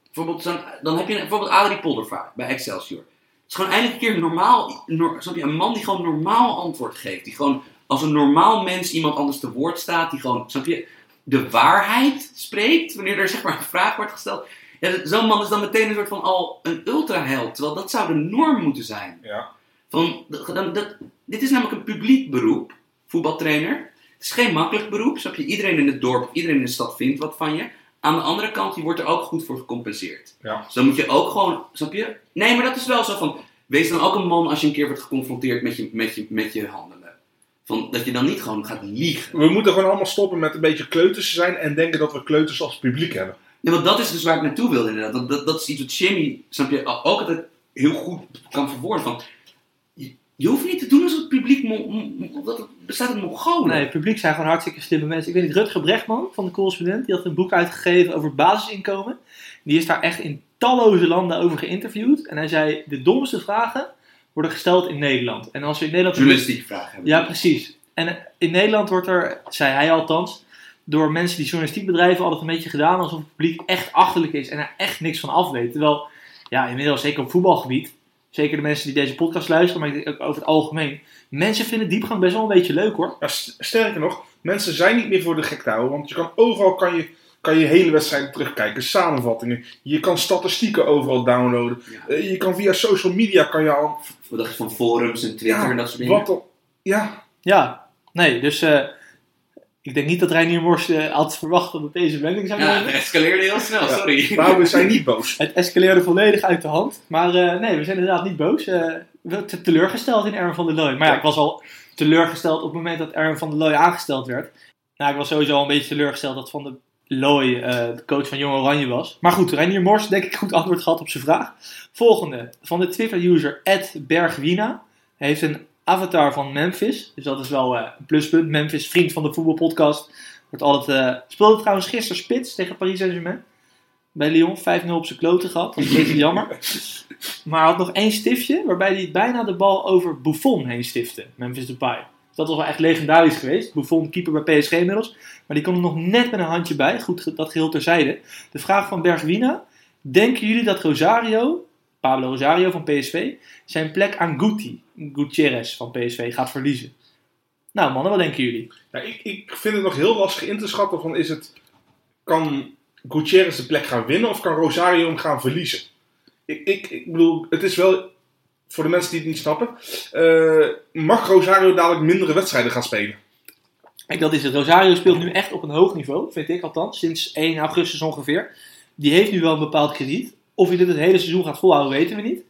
bijvoorbeeld, dan, dan heb je bijvoorbeeld Adrie Poldervaart bij Excelsior. Het is gewoon eindelijk een keer normaal, nor- snap je, een man die gewoon normaal antwoord geeft. Die gewoon als een normaal mens iemand anders te woord staat. Die gewoon, snap je, de waarheid spreekt wanneer er zeg maar een vraag wordt gesteld. Ja, Zo'n man is dan meteen een soort van al een ultraheld. Terwijl dat zou de norm moeten zijn. Ja. Van, dan, dat, dit is namelijk een publiek beroep, voetbaltrainer. Het is geen makkelijk beroep, snap je? Iedereen in het dorp, iedereen in de stad vindt wat van je. Aan de andere kant, je wordt er ook goed voor gecompenseerd. Ja. Dus dan moet je ook gewoon, snap je? Nee, maar dat is wel zo van, wees dan ook een man als je een keer wordt geconfronteerd met je, met je, met je handelen. Van, dat je dan niet gewoon gaat liegen. We moeten gewoon allemaal stoppen met een beetje kleuters zijn en denken dat we kleuters als publiek hebben. Nee, want dat is dus waar ik naartoe wilde inderdaad. Dat, dat, dat is iets wat Jimmy, snap je, ook altijd heel goed kan verwoorden. Van, je, je hoeft niet te doen publiek dat het bestaat uit Mongolen. Nee, het publiek zijn gewoon hartstikke slimme mensen. Ik weet niet, Rutger Brechtman van de correspondent, die had een boek uitgegeven over basisinkomen. Die is daar echt in talloze landen over geïnterviewd. En hij zei, de domste vragen worden gesteld in Nederland. En als we in Nederland... Journalistieke vragen hebben. Ja, precies. En eh, in Nederland wordt er, zei hij althans, door mensen die journalistiek bedrijven altijd een beetje gedaan alsof het publiek echt achterlijk is en er echt niks van af weet. Terwijl, ja, inmiddels zeker op voetbalgebied, zeker de mensen die deze podcast luisteren, maar ik denk ook over het algemeen, mensen vinden diepgang best wel een beetje leuk hoor. Ja, st- sterker nog, mensen zijn niet meer voor de gek te houden, want je kan overal kan je, kan je hele wedstrijd terugkijken, samenvattingen. Je kan statistieken overal downloaden. Ja. Eh, je kan via social media kan je al... Wat dacht je van forums en Twitter en dat soort dingen? wat Ja, Ja, nee, dus eh, ik denk niet dat Reinier Mors eh, had verwacht dat het deze wending zou Ja, nemen. het escaleerde heel snel, Ja. sorry. maar we zijn niet boos. Het escaleerde volledig uit de hand. Maar eh, nee, we zijn inderdaad niet boos. Te- teleurgesteld in Erwin van der Looy. Maar ja, ik was al teleurgesteld op het moment dat Erwin van der Looy aangesteld werd. Nou, ik was sowieso al een beetje teleurgesteld dat Van der Looy eh, de coach van Jong Oranje was. Maar goed, Reinier Mors denk ik goed antwoord gehad op zijn vraag. Volgende, van de Twitter-user Bergwina. Hij heeft een avatar van Memphis. Dus dat is wel eh, een pluspunt. Memphis, vriend van de voetbalpodcast. Wordt altijd, eh, speelde trouwens gisteren spits tegen Paris Saint-Germain. Bij Lyon 5-0 op zijn kloten gehad. Dat is een beetje jammer. (laughs) Maar had nog één stiftje waarbij hij bijna de bal over Buffon heen stifte. Memphis Depay. Dat was wel echt legendarisch geweest. Buffon, keeper bij PSG inmiddels. Maar die kon er nog net met een handje bij. Goed, dat geheel terzijde. De vraag van Bergwina. Denken jullie dat Rosario, Pablo Rosario van PSV, zijn plek aan Guti, Gutierrez van PSV, gaat verliezen? Nou mannen, wat denken jullie? Ik, ik vind het nog heel lastig in te schatten van is het... Kan Gutierrez de plek gaan winnen of kan Rosario hem gaan verliezen? Ik, ik, bedoel, het is wel... Voor de mensen die het niet snappen. eh, mag Rosario dadelijk mindere wedstrijden gaan spelen? Kijk, dat is het. Rosario speelt nu echt op een hoog niveau, vind ik althans, sinds 1 augustus ongeveer. Die heeft nu wel een bepaald krediet. Of hij dit het hele seizoen gaat volhouden, weten we niet.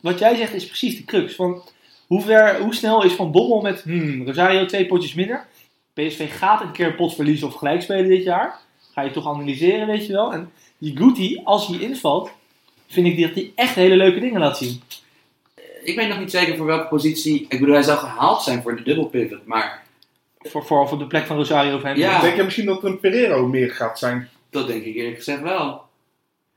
Wat jij zegt is precies de crux. Van hoe, ver, hoe snel is Van Bommel met hmm, Rosario twee potjes minder? PSV gaat een keer een pot verliezen of gelijk spelen dit jaar. Ga je toch analyseren, weet je wel. En die Guti, als hij invalt, vind ik dat hij echt hele leuke dingen laat zien. Ik weet nog niet zeker voor welke positie. Ik bedoel, hij zou gehaald zijn voor de double pivot, maar Voor, voor, voor de plek van Rosario of hem. Ja. Denk je misschien dat een Pereiro meer gaat zijn? dat denk ik eerlijk gezegd wel.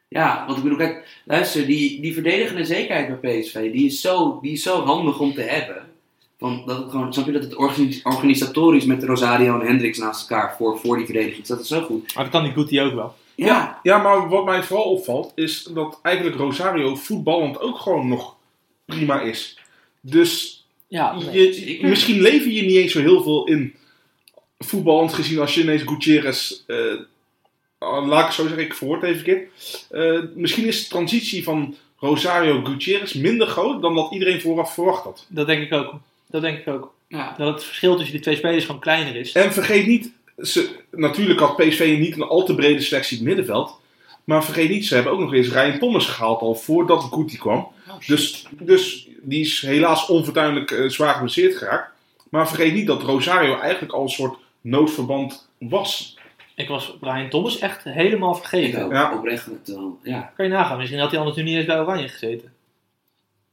Ja, want ik bedoel, kijk, luister, die, die verdedigende zekerheid bij PSV, die is, zo, die is zo handig om te hebben. Want dat het gewoon, snap je dat het organis- organisatorisch met Rosario en Hendricks naast elkaar voor, voor die verdediging, dat is zo goed. Maar dat kan die Guti ook wel. Ja, Ja, maar wat mij vooral opvalt is dat eigenlijk Rosario voetballend ook gewoon nog prima is. Dus Ja, je, zeker. misschien lever je niet eens zo heel veel in voetballend gezien als je ineens Gutierrez, eh, ah, laat ik zo zeggen, ik verwoord even een keer. Eh, misschien is de transitie van Rosario Gutierrez minder groot dan dat iedereen vooraf verwacht had. Dat denk ik ook. Dat denk ik ook. ja. Dat het verschil tussen die twee spelers gewoon kleiner is. En vergeet niet, ze, natuurlijk had PSV niet een al te brede selectie in het middenveld. Maar vergeet niet, ze hebben ook nog eens Ryan Thomas gehaald al voordat Guti kwam. Dus, dus die is helaas onfortuinlijk eh, zwaar geblesseerd geraakt. Maar vergeet niet dat Rosario eigenlijk al een soort noodverband was. Ik was Brian Thomas echt helemaal Ik vergeten. ook, Ja. oprecht. Ja. Kan je nagaan, misschien had hij anders nu niet eens bij Oranje gezeten.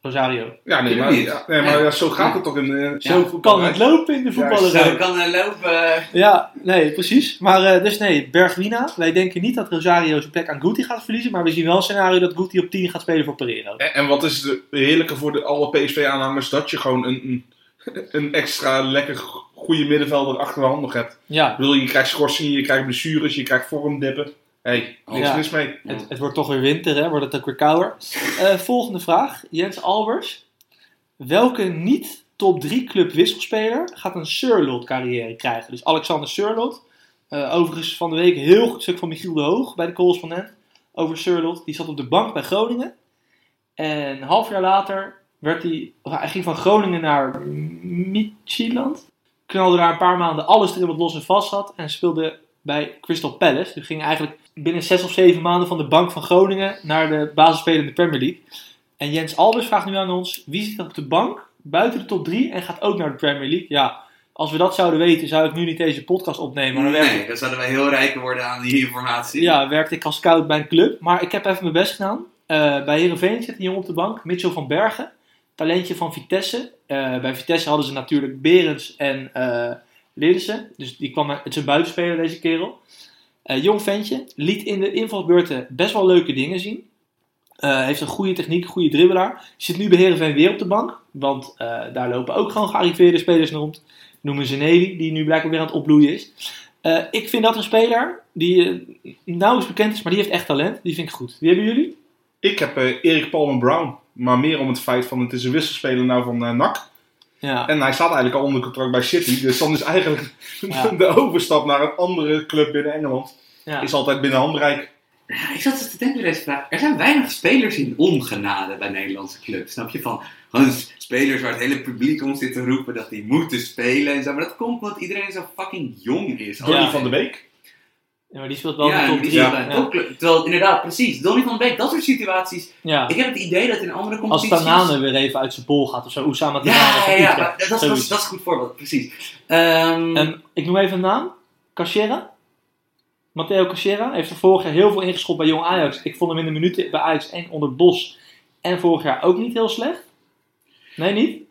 Rosario. Ja, nee, maar, niet. ja, nee, maar ja, zo gaat het toch in eh Zo voetbal, kan het lopen in de voetballerij. Zo kan hij lopen. Ja, nee, precies. Maar eh, dus nee, Bergwina. Wij denken niet dat Rosario zijn plek aan Guti gaat verliezen. Maar we zien wel een scenario dat Guti op 10 gaat spelen voor Pereiro. En, en wat is de heerlijke voor de, alle PSV-aanhangers? Dat je gewoon een, een, een extra lekker goede middenvelder achter de hand nog hebt. Ja, Ik bedoel, je krijgt schorsingen, je krijgt blessures, je krijgt vormdippen. Hey, niks Ja. mis mee. het, het wordt toch weer winter, hè? Wordt het ook weer kouder. (laughs) Eh, volgende vraag. Jens Albers. Welke niet top 3 club wisselspeler gaat een Surlot carrière krijgen? Dus Alexander Surlot. Eh, overigens van de week een heel goed stuk van Michiel de Hoog bij de correspondent over Surlot. Die zat op de bank bij Groningen. En een half jaar later werd hij, hij ging van Groningen naar Midtjylland. Knalde daar een paar maanden alles erin wat los en vast had. En speelde bij Crystal Palace. Dus ging eigenlijk binnen zes of zeven maanden van de bank van Groningen naar de basisspeler in de Premier League. En Jens Albers vraagt nu aan ons, wie zit op de bank buiten de top 3 en gaat ook naar de Premier League? Ja, als we dat zouden weten, zou ik nu niet deze podcast opnemen. Maar dan Nee, dan zouden wij heel rijk worden aan die informatie. ja, werkte ik als scout bij een club. Maar ik heb even mijn best gedaan. Eh, bij Heerenveen zit een jongen op de bank, Mitchell van Bergen. Talentje van Vitesse. Eh, bij Vitesse hadden ze natuurlijk Berends en eh Liddersen. Dus die kwam, het is een buitenspeler deze kerel. Eh, jong ventje. Liet in de invalbeurten best wel leuke dingen zien. Eh, heeft een goede techniek, goede dribbelaar. Zit nu bij Heerenveen weer op de bank. Want eh, daar lopen ook gewoon gearriveerde spelers rond. Noemen ze Nelly, die nu blijkbaar weer aan het opbloeien is. Eh, ik vind dat een speler die eh, nauwelijks bekend is, maar die heeft echt talent. Die vind ik goed. Wie hebben jullie? Ik heb eh, Erik Palmer Brown. Maar meer om het feit van het is een wisselspeler nou van eh, NAC. Ja, En hij staat eigenlijk al onder contract bij City. Dus dan is eigenlijk Ja. (laughs) de overstap naar een andere club binnen Engeland. ja. Is altijd binnen handbereik. Ja, ik zat dus te denken bij deze vraag. Er zijn weinig spelers in ongenade bij Nederlandse clubs. Snap je? Van gewoon spelers waar het hele publiek om zit te roepen dat die moeten spelen en zo. Maar dat komt omdat iedereen zo fucking jong is. Donny van de Beek. Ja, maar die speelt wel ja, de top die 3. zit Ja. Terwijl inderdaad, precies. Donny van Beek, dat soort situaties. Ja. Ik heb het idee dat in andere Als competities... Tanane weer even uit zijn bol gaat of zo. Oesama Tanane Ja, ja, maar dat, is- dat, dat is een goed voorbeeld, precies. Ehm, En ik noem even een naam. Cachera. Matteo Cachera heeft er vorig jaar heel veel ingeschopt bij Jong Ajax. Ik vond hem in de minuten bij Ajax en onder Bos. En vorig jaar ook niet heel slecht. Nee, niet?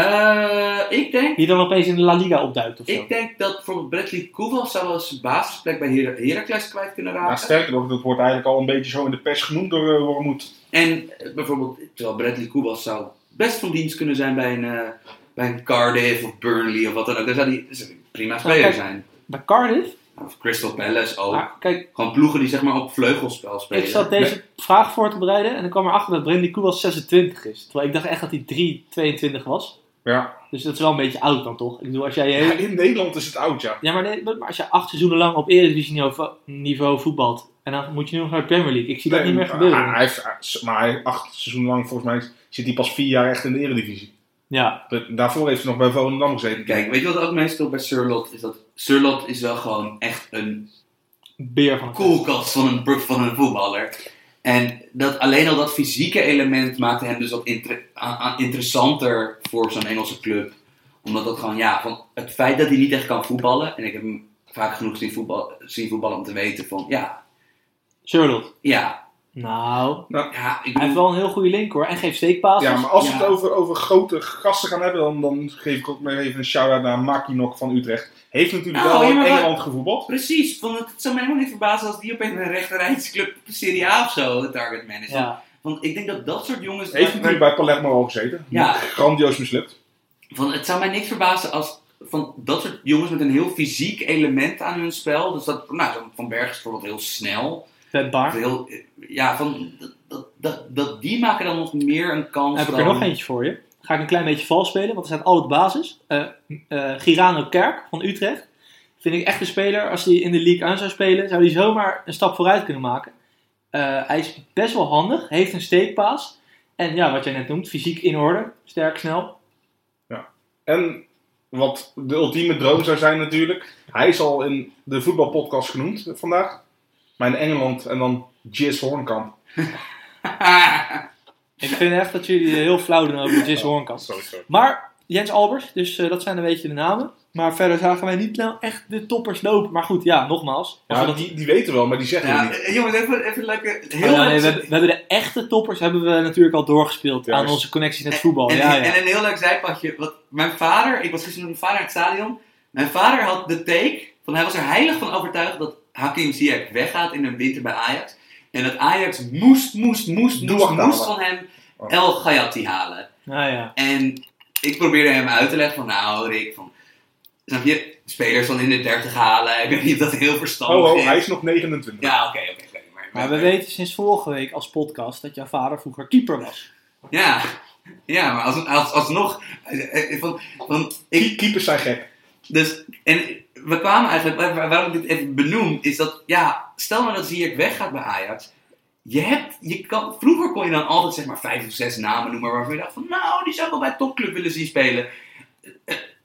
Eh, ik denk Die dan opeens in de La Liga opduikt of zo. Ik denk dat bijvoorbeeld Bradley Koeval zou wel zijn basisplek bij Her Heracles kwijt kunnen Ja, raken. sterker nog, dat wordt eigenlijk al een beetje zo in de pers genoemd door uh, Wormoed. en eh, bijvoorbeeld, terwijl Bradley Koeval zou best van dienst kunnen zijn bij een, bij een Cardiff of Burnley of wat dan ook. Daar zou hij prima speler kijk. zijn. Bij Cardiff. Of Crystal Palace ook. Maar kijk, Gewoon ploegen die zeg maar op vleugelspel spelen. ik zat deze vraag voor te bereiden. En ik kwam erachter dat Brendy Koewa 26 is. Terwijl ik dacht echt dat hij 3, 22 was. Ja. Dus dat is wel een beetje oud dan toch? Ik bedoel, als jij. Ja, in Nederland is het oud, ja. Ja, maar, nee, maar als je acht seizoenen lang op Eredivisie niveau, voetbalt. En dan moet je nu nog naar de Premier League. Ik zie dat niet meer maar gebeuren. Hij heeft, maar hij, acht seizoenen lang, volgens mij, zit hij pas vier jaar echt in de Eredivisie. Ja, Daarvoor heeft hij nog bij Volendam gezeten. Kijk, weet je wat ook meestal bij Surlot is? Dat Surlot is wel gewoon echt een beer van koelkast van een, van een voetballer. En dat, alleen al dat fysieke element maakte hem dus wat inter- a- a- interessanter voor zo'n Engelse club. Omdat dat gewoon, ja, van het feit dat hij niet echt kan voetballen. En ik heb hem vaak genoeg zien, voetbal, zien voetballen om te weten van, ja, Charlotte. ja, Nou, ja, ik hij heeft wel een heel goede link hoor. En geeft steekpases. Ja, maar als we Ja. het over, over grote gasten gaan hebben, dan, dan geef ik ook maar even een shout-out naar Makinok van Utrecht. Heeft natuurlijk Nou, wel in maar- Engeland gevoetbald. precies. Van, het zou mij helemaal niet verbazen als die op een rechterrijdsclub Serie A of zo de target man is. Ja. Want ik denk dat dat soort jongens... Heeft natuurlijk bij Palermo al gezeten. Ja. Grandioos mislukt. Van, het zou mij niks verbazen als van dat soort jongens met een heel fysiek element aan hun spel. Dus dat, nou, Van Berg is bijvoorbeeld heel snel. Vetbaar. Heel, ja, van, dat, dat, dat, dat, die maken dan nog meer een kans Dan heb ik dan... er nog eentje voor je. Ga ik een klein beetje vals spelen, want er staat al op de basis. Eh eh, Girano Kerk van Utrecht. Vind ik echt een speler. Als hij in de league aan zou spelen, zou hij zomaar een stap vooruit kunnen maken. Eh, hij is best wel handig, heeft een steekpaas. En ja, wat jij net noemt, fysiek in orde, sterk, snel. En wat de ultieme droom zou zijn natuurlijk. Hij is al in de voetbalpodcast genoemd vandaag. Maar in Engeland en dan Jis Hornkamp. (laughs) Ik vind echt dat jullie heel flauw doen over Jis Hornkamp. Sorry, sorry. Maar Jens Albers, dus eh, dat zijn een beetje de namen. Maar verder zagen wij niet nou echt de toppers lopen. Maar goed, ja, nogmaals. Ja, dat- die, die weten wel, maar die zeggen Ja, het niet. jongens, even, even lekker. Oh, Heel ja, nee, we, hebben, we hebben de echte toppers hebben we natuurlijk al doorgespeeld Juist. aan onze connecties met voetbal. En, ja, en, ja. en een heel leuk zijpadje. Wat mijn vader, ik was gisteren met mijn vader in het stadion. Mijn vader had de take, van hij was er heilig van overtuigd dat Hakim Ziyech weggaat in de winter bij Ajax. En dat Ajax moest, moest, moest, moest, moest van hem. El Gayati halen. Nou ja. En ik probeerde hem uit te leggen van, nou Rick, van, snap je, spelers van in de 30 halen. Ik weet niet of dat heel verstandig Oh, oh, is. hij is nog 29. Ja, oké, oké. maar, Maar we weten sinds vorige week als podcast dat jouw vader vroeger keeper was. Ja, ja maar als, als, alsnog, eh, eh, van, van, ik, Keep- Keepers zijn gek. Dus, en we kwamen eigenlijk, waar- waar- waarom ik dit even benoem, is dat, ja, stel maar dat Ziyech weggaat bij Ajax. Je hebt, je kan, vroeger kon je dan altijd zeg maar vijf of zes namen noemen waarvan je dacht van, nou, die zou ik wel bij topclub willen zien spelen.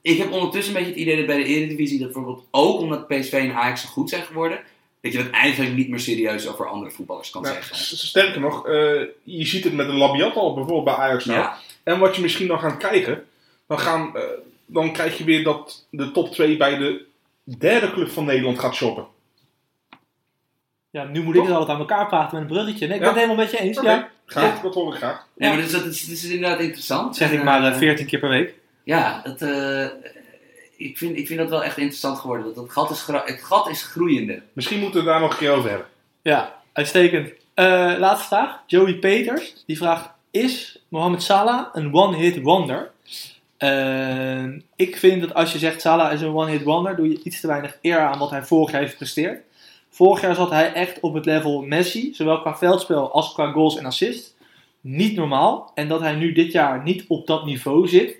Ik heb ondertussen een beetje het idee dat bij de Eredivisie, dat bijvoorbeeld ook omdat PSV en Ajax zo goed zijn geworden, dat je dat eigenlijk niet meer serieus over andere voetballers kan Nou, zeggen. sterker nog, eh, je ziet het met een Labiat al bijvoorbeeld bij Ajax nou. Ja, En wat je misschien nog gaat krijgen, dan, gaan, eh, dan krijg je weer dat de top 2 bij de derde club van Nederland gaat shoppen. Ja, nu moet ik het altijd aan elkaar praten met een bruggetje. Nee, ik ben Ja. het helemaal met je eens. Ja. graag, dat hoor ik graag. nee, maar dat is, dat is, dat is inderdaad interessant. Zeg ik maar eh, eh, 14 keer per week. Ja, dat, eh, ik, vind, ik vind dat wel echt interessant geworden. Dat, dat gat is het gat is groeiende. Misschien moeten we het daar nog een keer over hebben. Ja, uitstekend. Eh, laatste vraag. Joey Peters. Die vraagt, is Mohamed Salah een one-hit wonder? Eh, ik vind dat als je zegt Salah is een one-hit wonder, doe je iets te weinig eer aan wat hij vorig jaar heeft gepresteerd. Vorig jaar zat hij echt op het level Messi, zowel qua veldspel als qua goals en assists. Niet normaal. En dat hij nu dit jaar niet op dat niveau zit,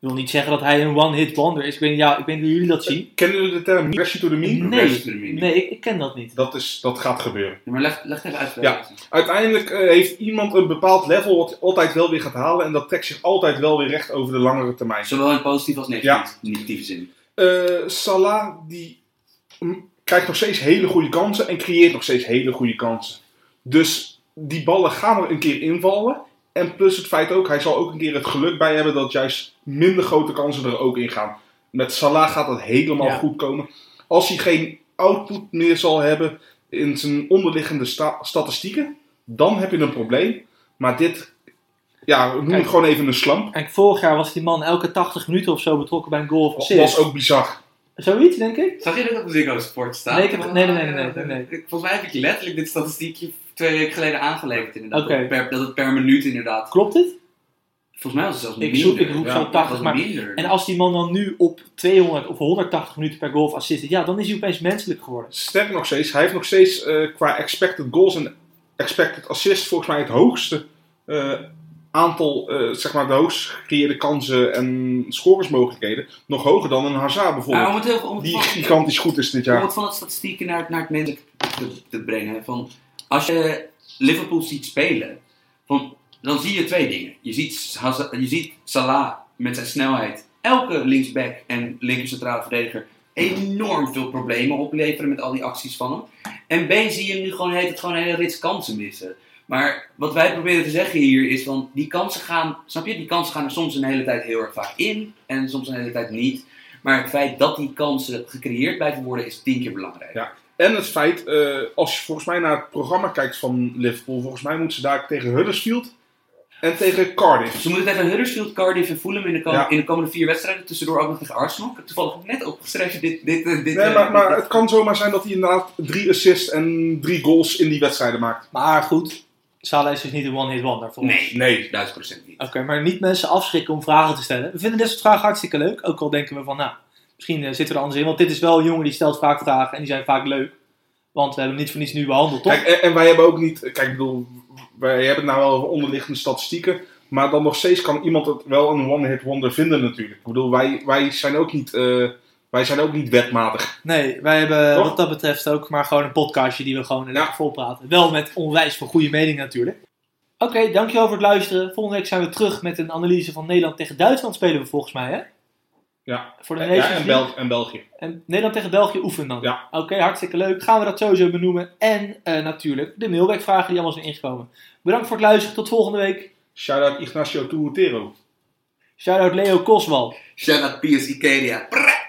wil niet zeggen dat hij een one-hit wonder is. Ik weet, niet- ja, ik weet niet hoe jullie dat zien. Kennen jullie de term regressie to the mean? Nee, Progression to the mean. nee ik, ik ken dat niet. Dat, is, dat gaat gebeuren. Ja, maar leg, leg het even uit. Ja. Uiteindelijk eh, heeft iemand een bepaald level wat hij altijd wel weer gaat halen. En dat trekt zich altijd wel weer recht over de langere termijn. Zowel in positieve als negatieve, negatieve zin. Eh, Salah die krijgt nog steeds hele goede kansen en creëert nog steeds hele goede kansen. Dus die ballen gaan er een keer invallen. En plus het feit ook, hij zal ook een keer het geluk bij hebben dat juist minder grote kansen er ook in gaan. Met Salah gaat dat helemaal Ja. goed komen. Als hij geen output meer zal hebben in zijn onderliggende sta- statistieken, dan heb je een probleem. Maar dit, ja, noem Kijk. het gewoon even een slamp. Kijk, vorig jaar was die man elke 80 minuten of zo betrokken bij een goal of Dat assist. was ook bizar. Zoiets, denk ik. Zag je dit op Ziggo Sport staan? Nee, ik heb- nee, nee, nee, nee, nee, nee. Ik- Volgens mij heb ik je letterlijk dit statistiekje twee weken geleden aangeleverd inderdaad. Dat, het per, dat het per minuut inderdaad. Klopt het? Volgens mij was het zelfs Ik minder. zoek- ik roep zo Het 80, was maar- minder. En als die man dan nu op 200 of 180 minuten per goal of assist ja, dan is hij opeens menselijk geworden. Sterker nog steeds, hij heeft nog steeds eh, qua expected goals en expected assists volgens mij het hoogste eh, aantal, eh, zeg maar de hoogst gecreëerde kansen en scoresmogelijkheden. Nog hoger dan een Hazard bijvoorbeeld. om het, heel, om het die van- gigantisch goed is dit om jaar. het van het statistieken naar, het- naar het menselijk te, te brengen. Van, als je Liverpool ziet spelen, van, dan zie je twee dingen. Je ziet, je ziet Salah met zijn snelheid, elke linksback en linker centrale verdediger, enorm veel problemen opleveren met al die acties van hem. En B zie je nu gewoon, heet het gewoon een hele rits kansen missen. Maar wat wij proberen te zeggen hier is van, die kansen gaan, snap je, die kansen gaan er soms een hele tijd heel erg vaak in en soms een hele tijd niet. Maar het feit dat die kansen gecreëerd blijven worden is tien keer belangrijk. En het feit, eh, als je volgens mij naar het programma kijkt van Liverpool, volgens mij moeten ze daar tegen Huddersfield en tegen Cardiff. Ze moeten tegen Huddersfield, Cardiff en Fulham in de, kom- Ja. in de komende vier wedstrijden. Tussendoor ook nog tegen Arsenal. Ik heb toevallig net opgeschreven dit... dit, dit, dit Nee, eh, maar, maar dit- het kan zomaar zijn dat hij inderdaad drie assists en drie goals in die wedstrijden maakt. Maar goed, Salah is dus niet een one-hit wonder voor ons. Nee, Nee. duizend procent niet. Oké, maar niet mensen afschrikken om vragen te stellen. We vinden dit soort vragen hartstikke leuk. Ook al denken we van, nou, misschien eh, zitten we er anders in. Want dit is wel een jongen die stelt vaak vragen en die zijn vaak leuk. Want we hebben hem niet voor niets nu behandeld, toch? Kijk, en, en wij hebben ook niet, kijk, ik bedoel, wij hebben het nou wel over onderliggende statistieken. Maar dan nog steeds kan iemand het wel een one-hit wonder vinden natuurlijk. Ik bedoel, wij, wij, zijn ook niet, eh, wij zijn ook niet wetmatig. Nee, wij hebben Toch? wat dat betreft ook maar gewoon een podcastje die we gewoon lekker vol praten. Wel met onwijs veel goede mening natuurlijk. Oké, dankjewel voor het luisteren. Volgende week zijn we terug met een analyse van Nederland tegen Duitsland spelen we volgens mij, hè? Ja, Voor de ja Nations en, League. Bel en België. En Nederland tegen België oefenen dan. Ja. Oké, hartstikke leuk. Gaan we dat sowieso benoemen. En eh, natuurlijk de mailbackvragen die allemaal zijn ingekomen. Bedankt voor het luisteren. Tot volgende week. Shout-out Ignacio Tuutero. Shout-out Leo Koswal. Shout out PS Ikedia. Prrr.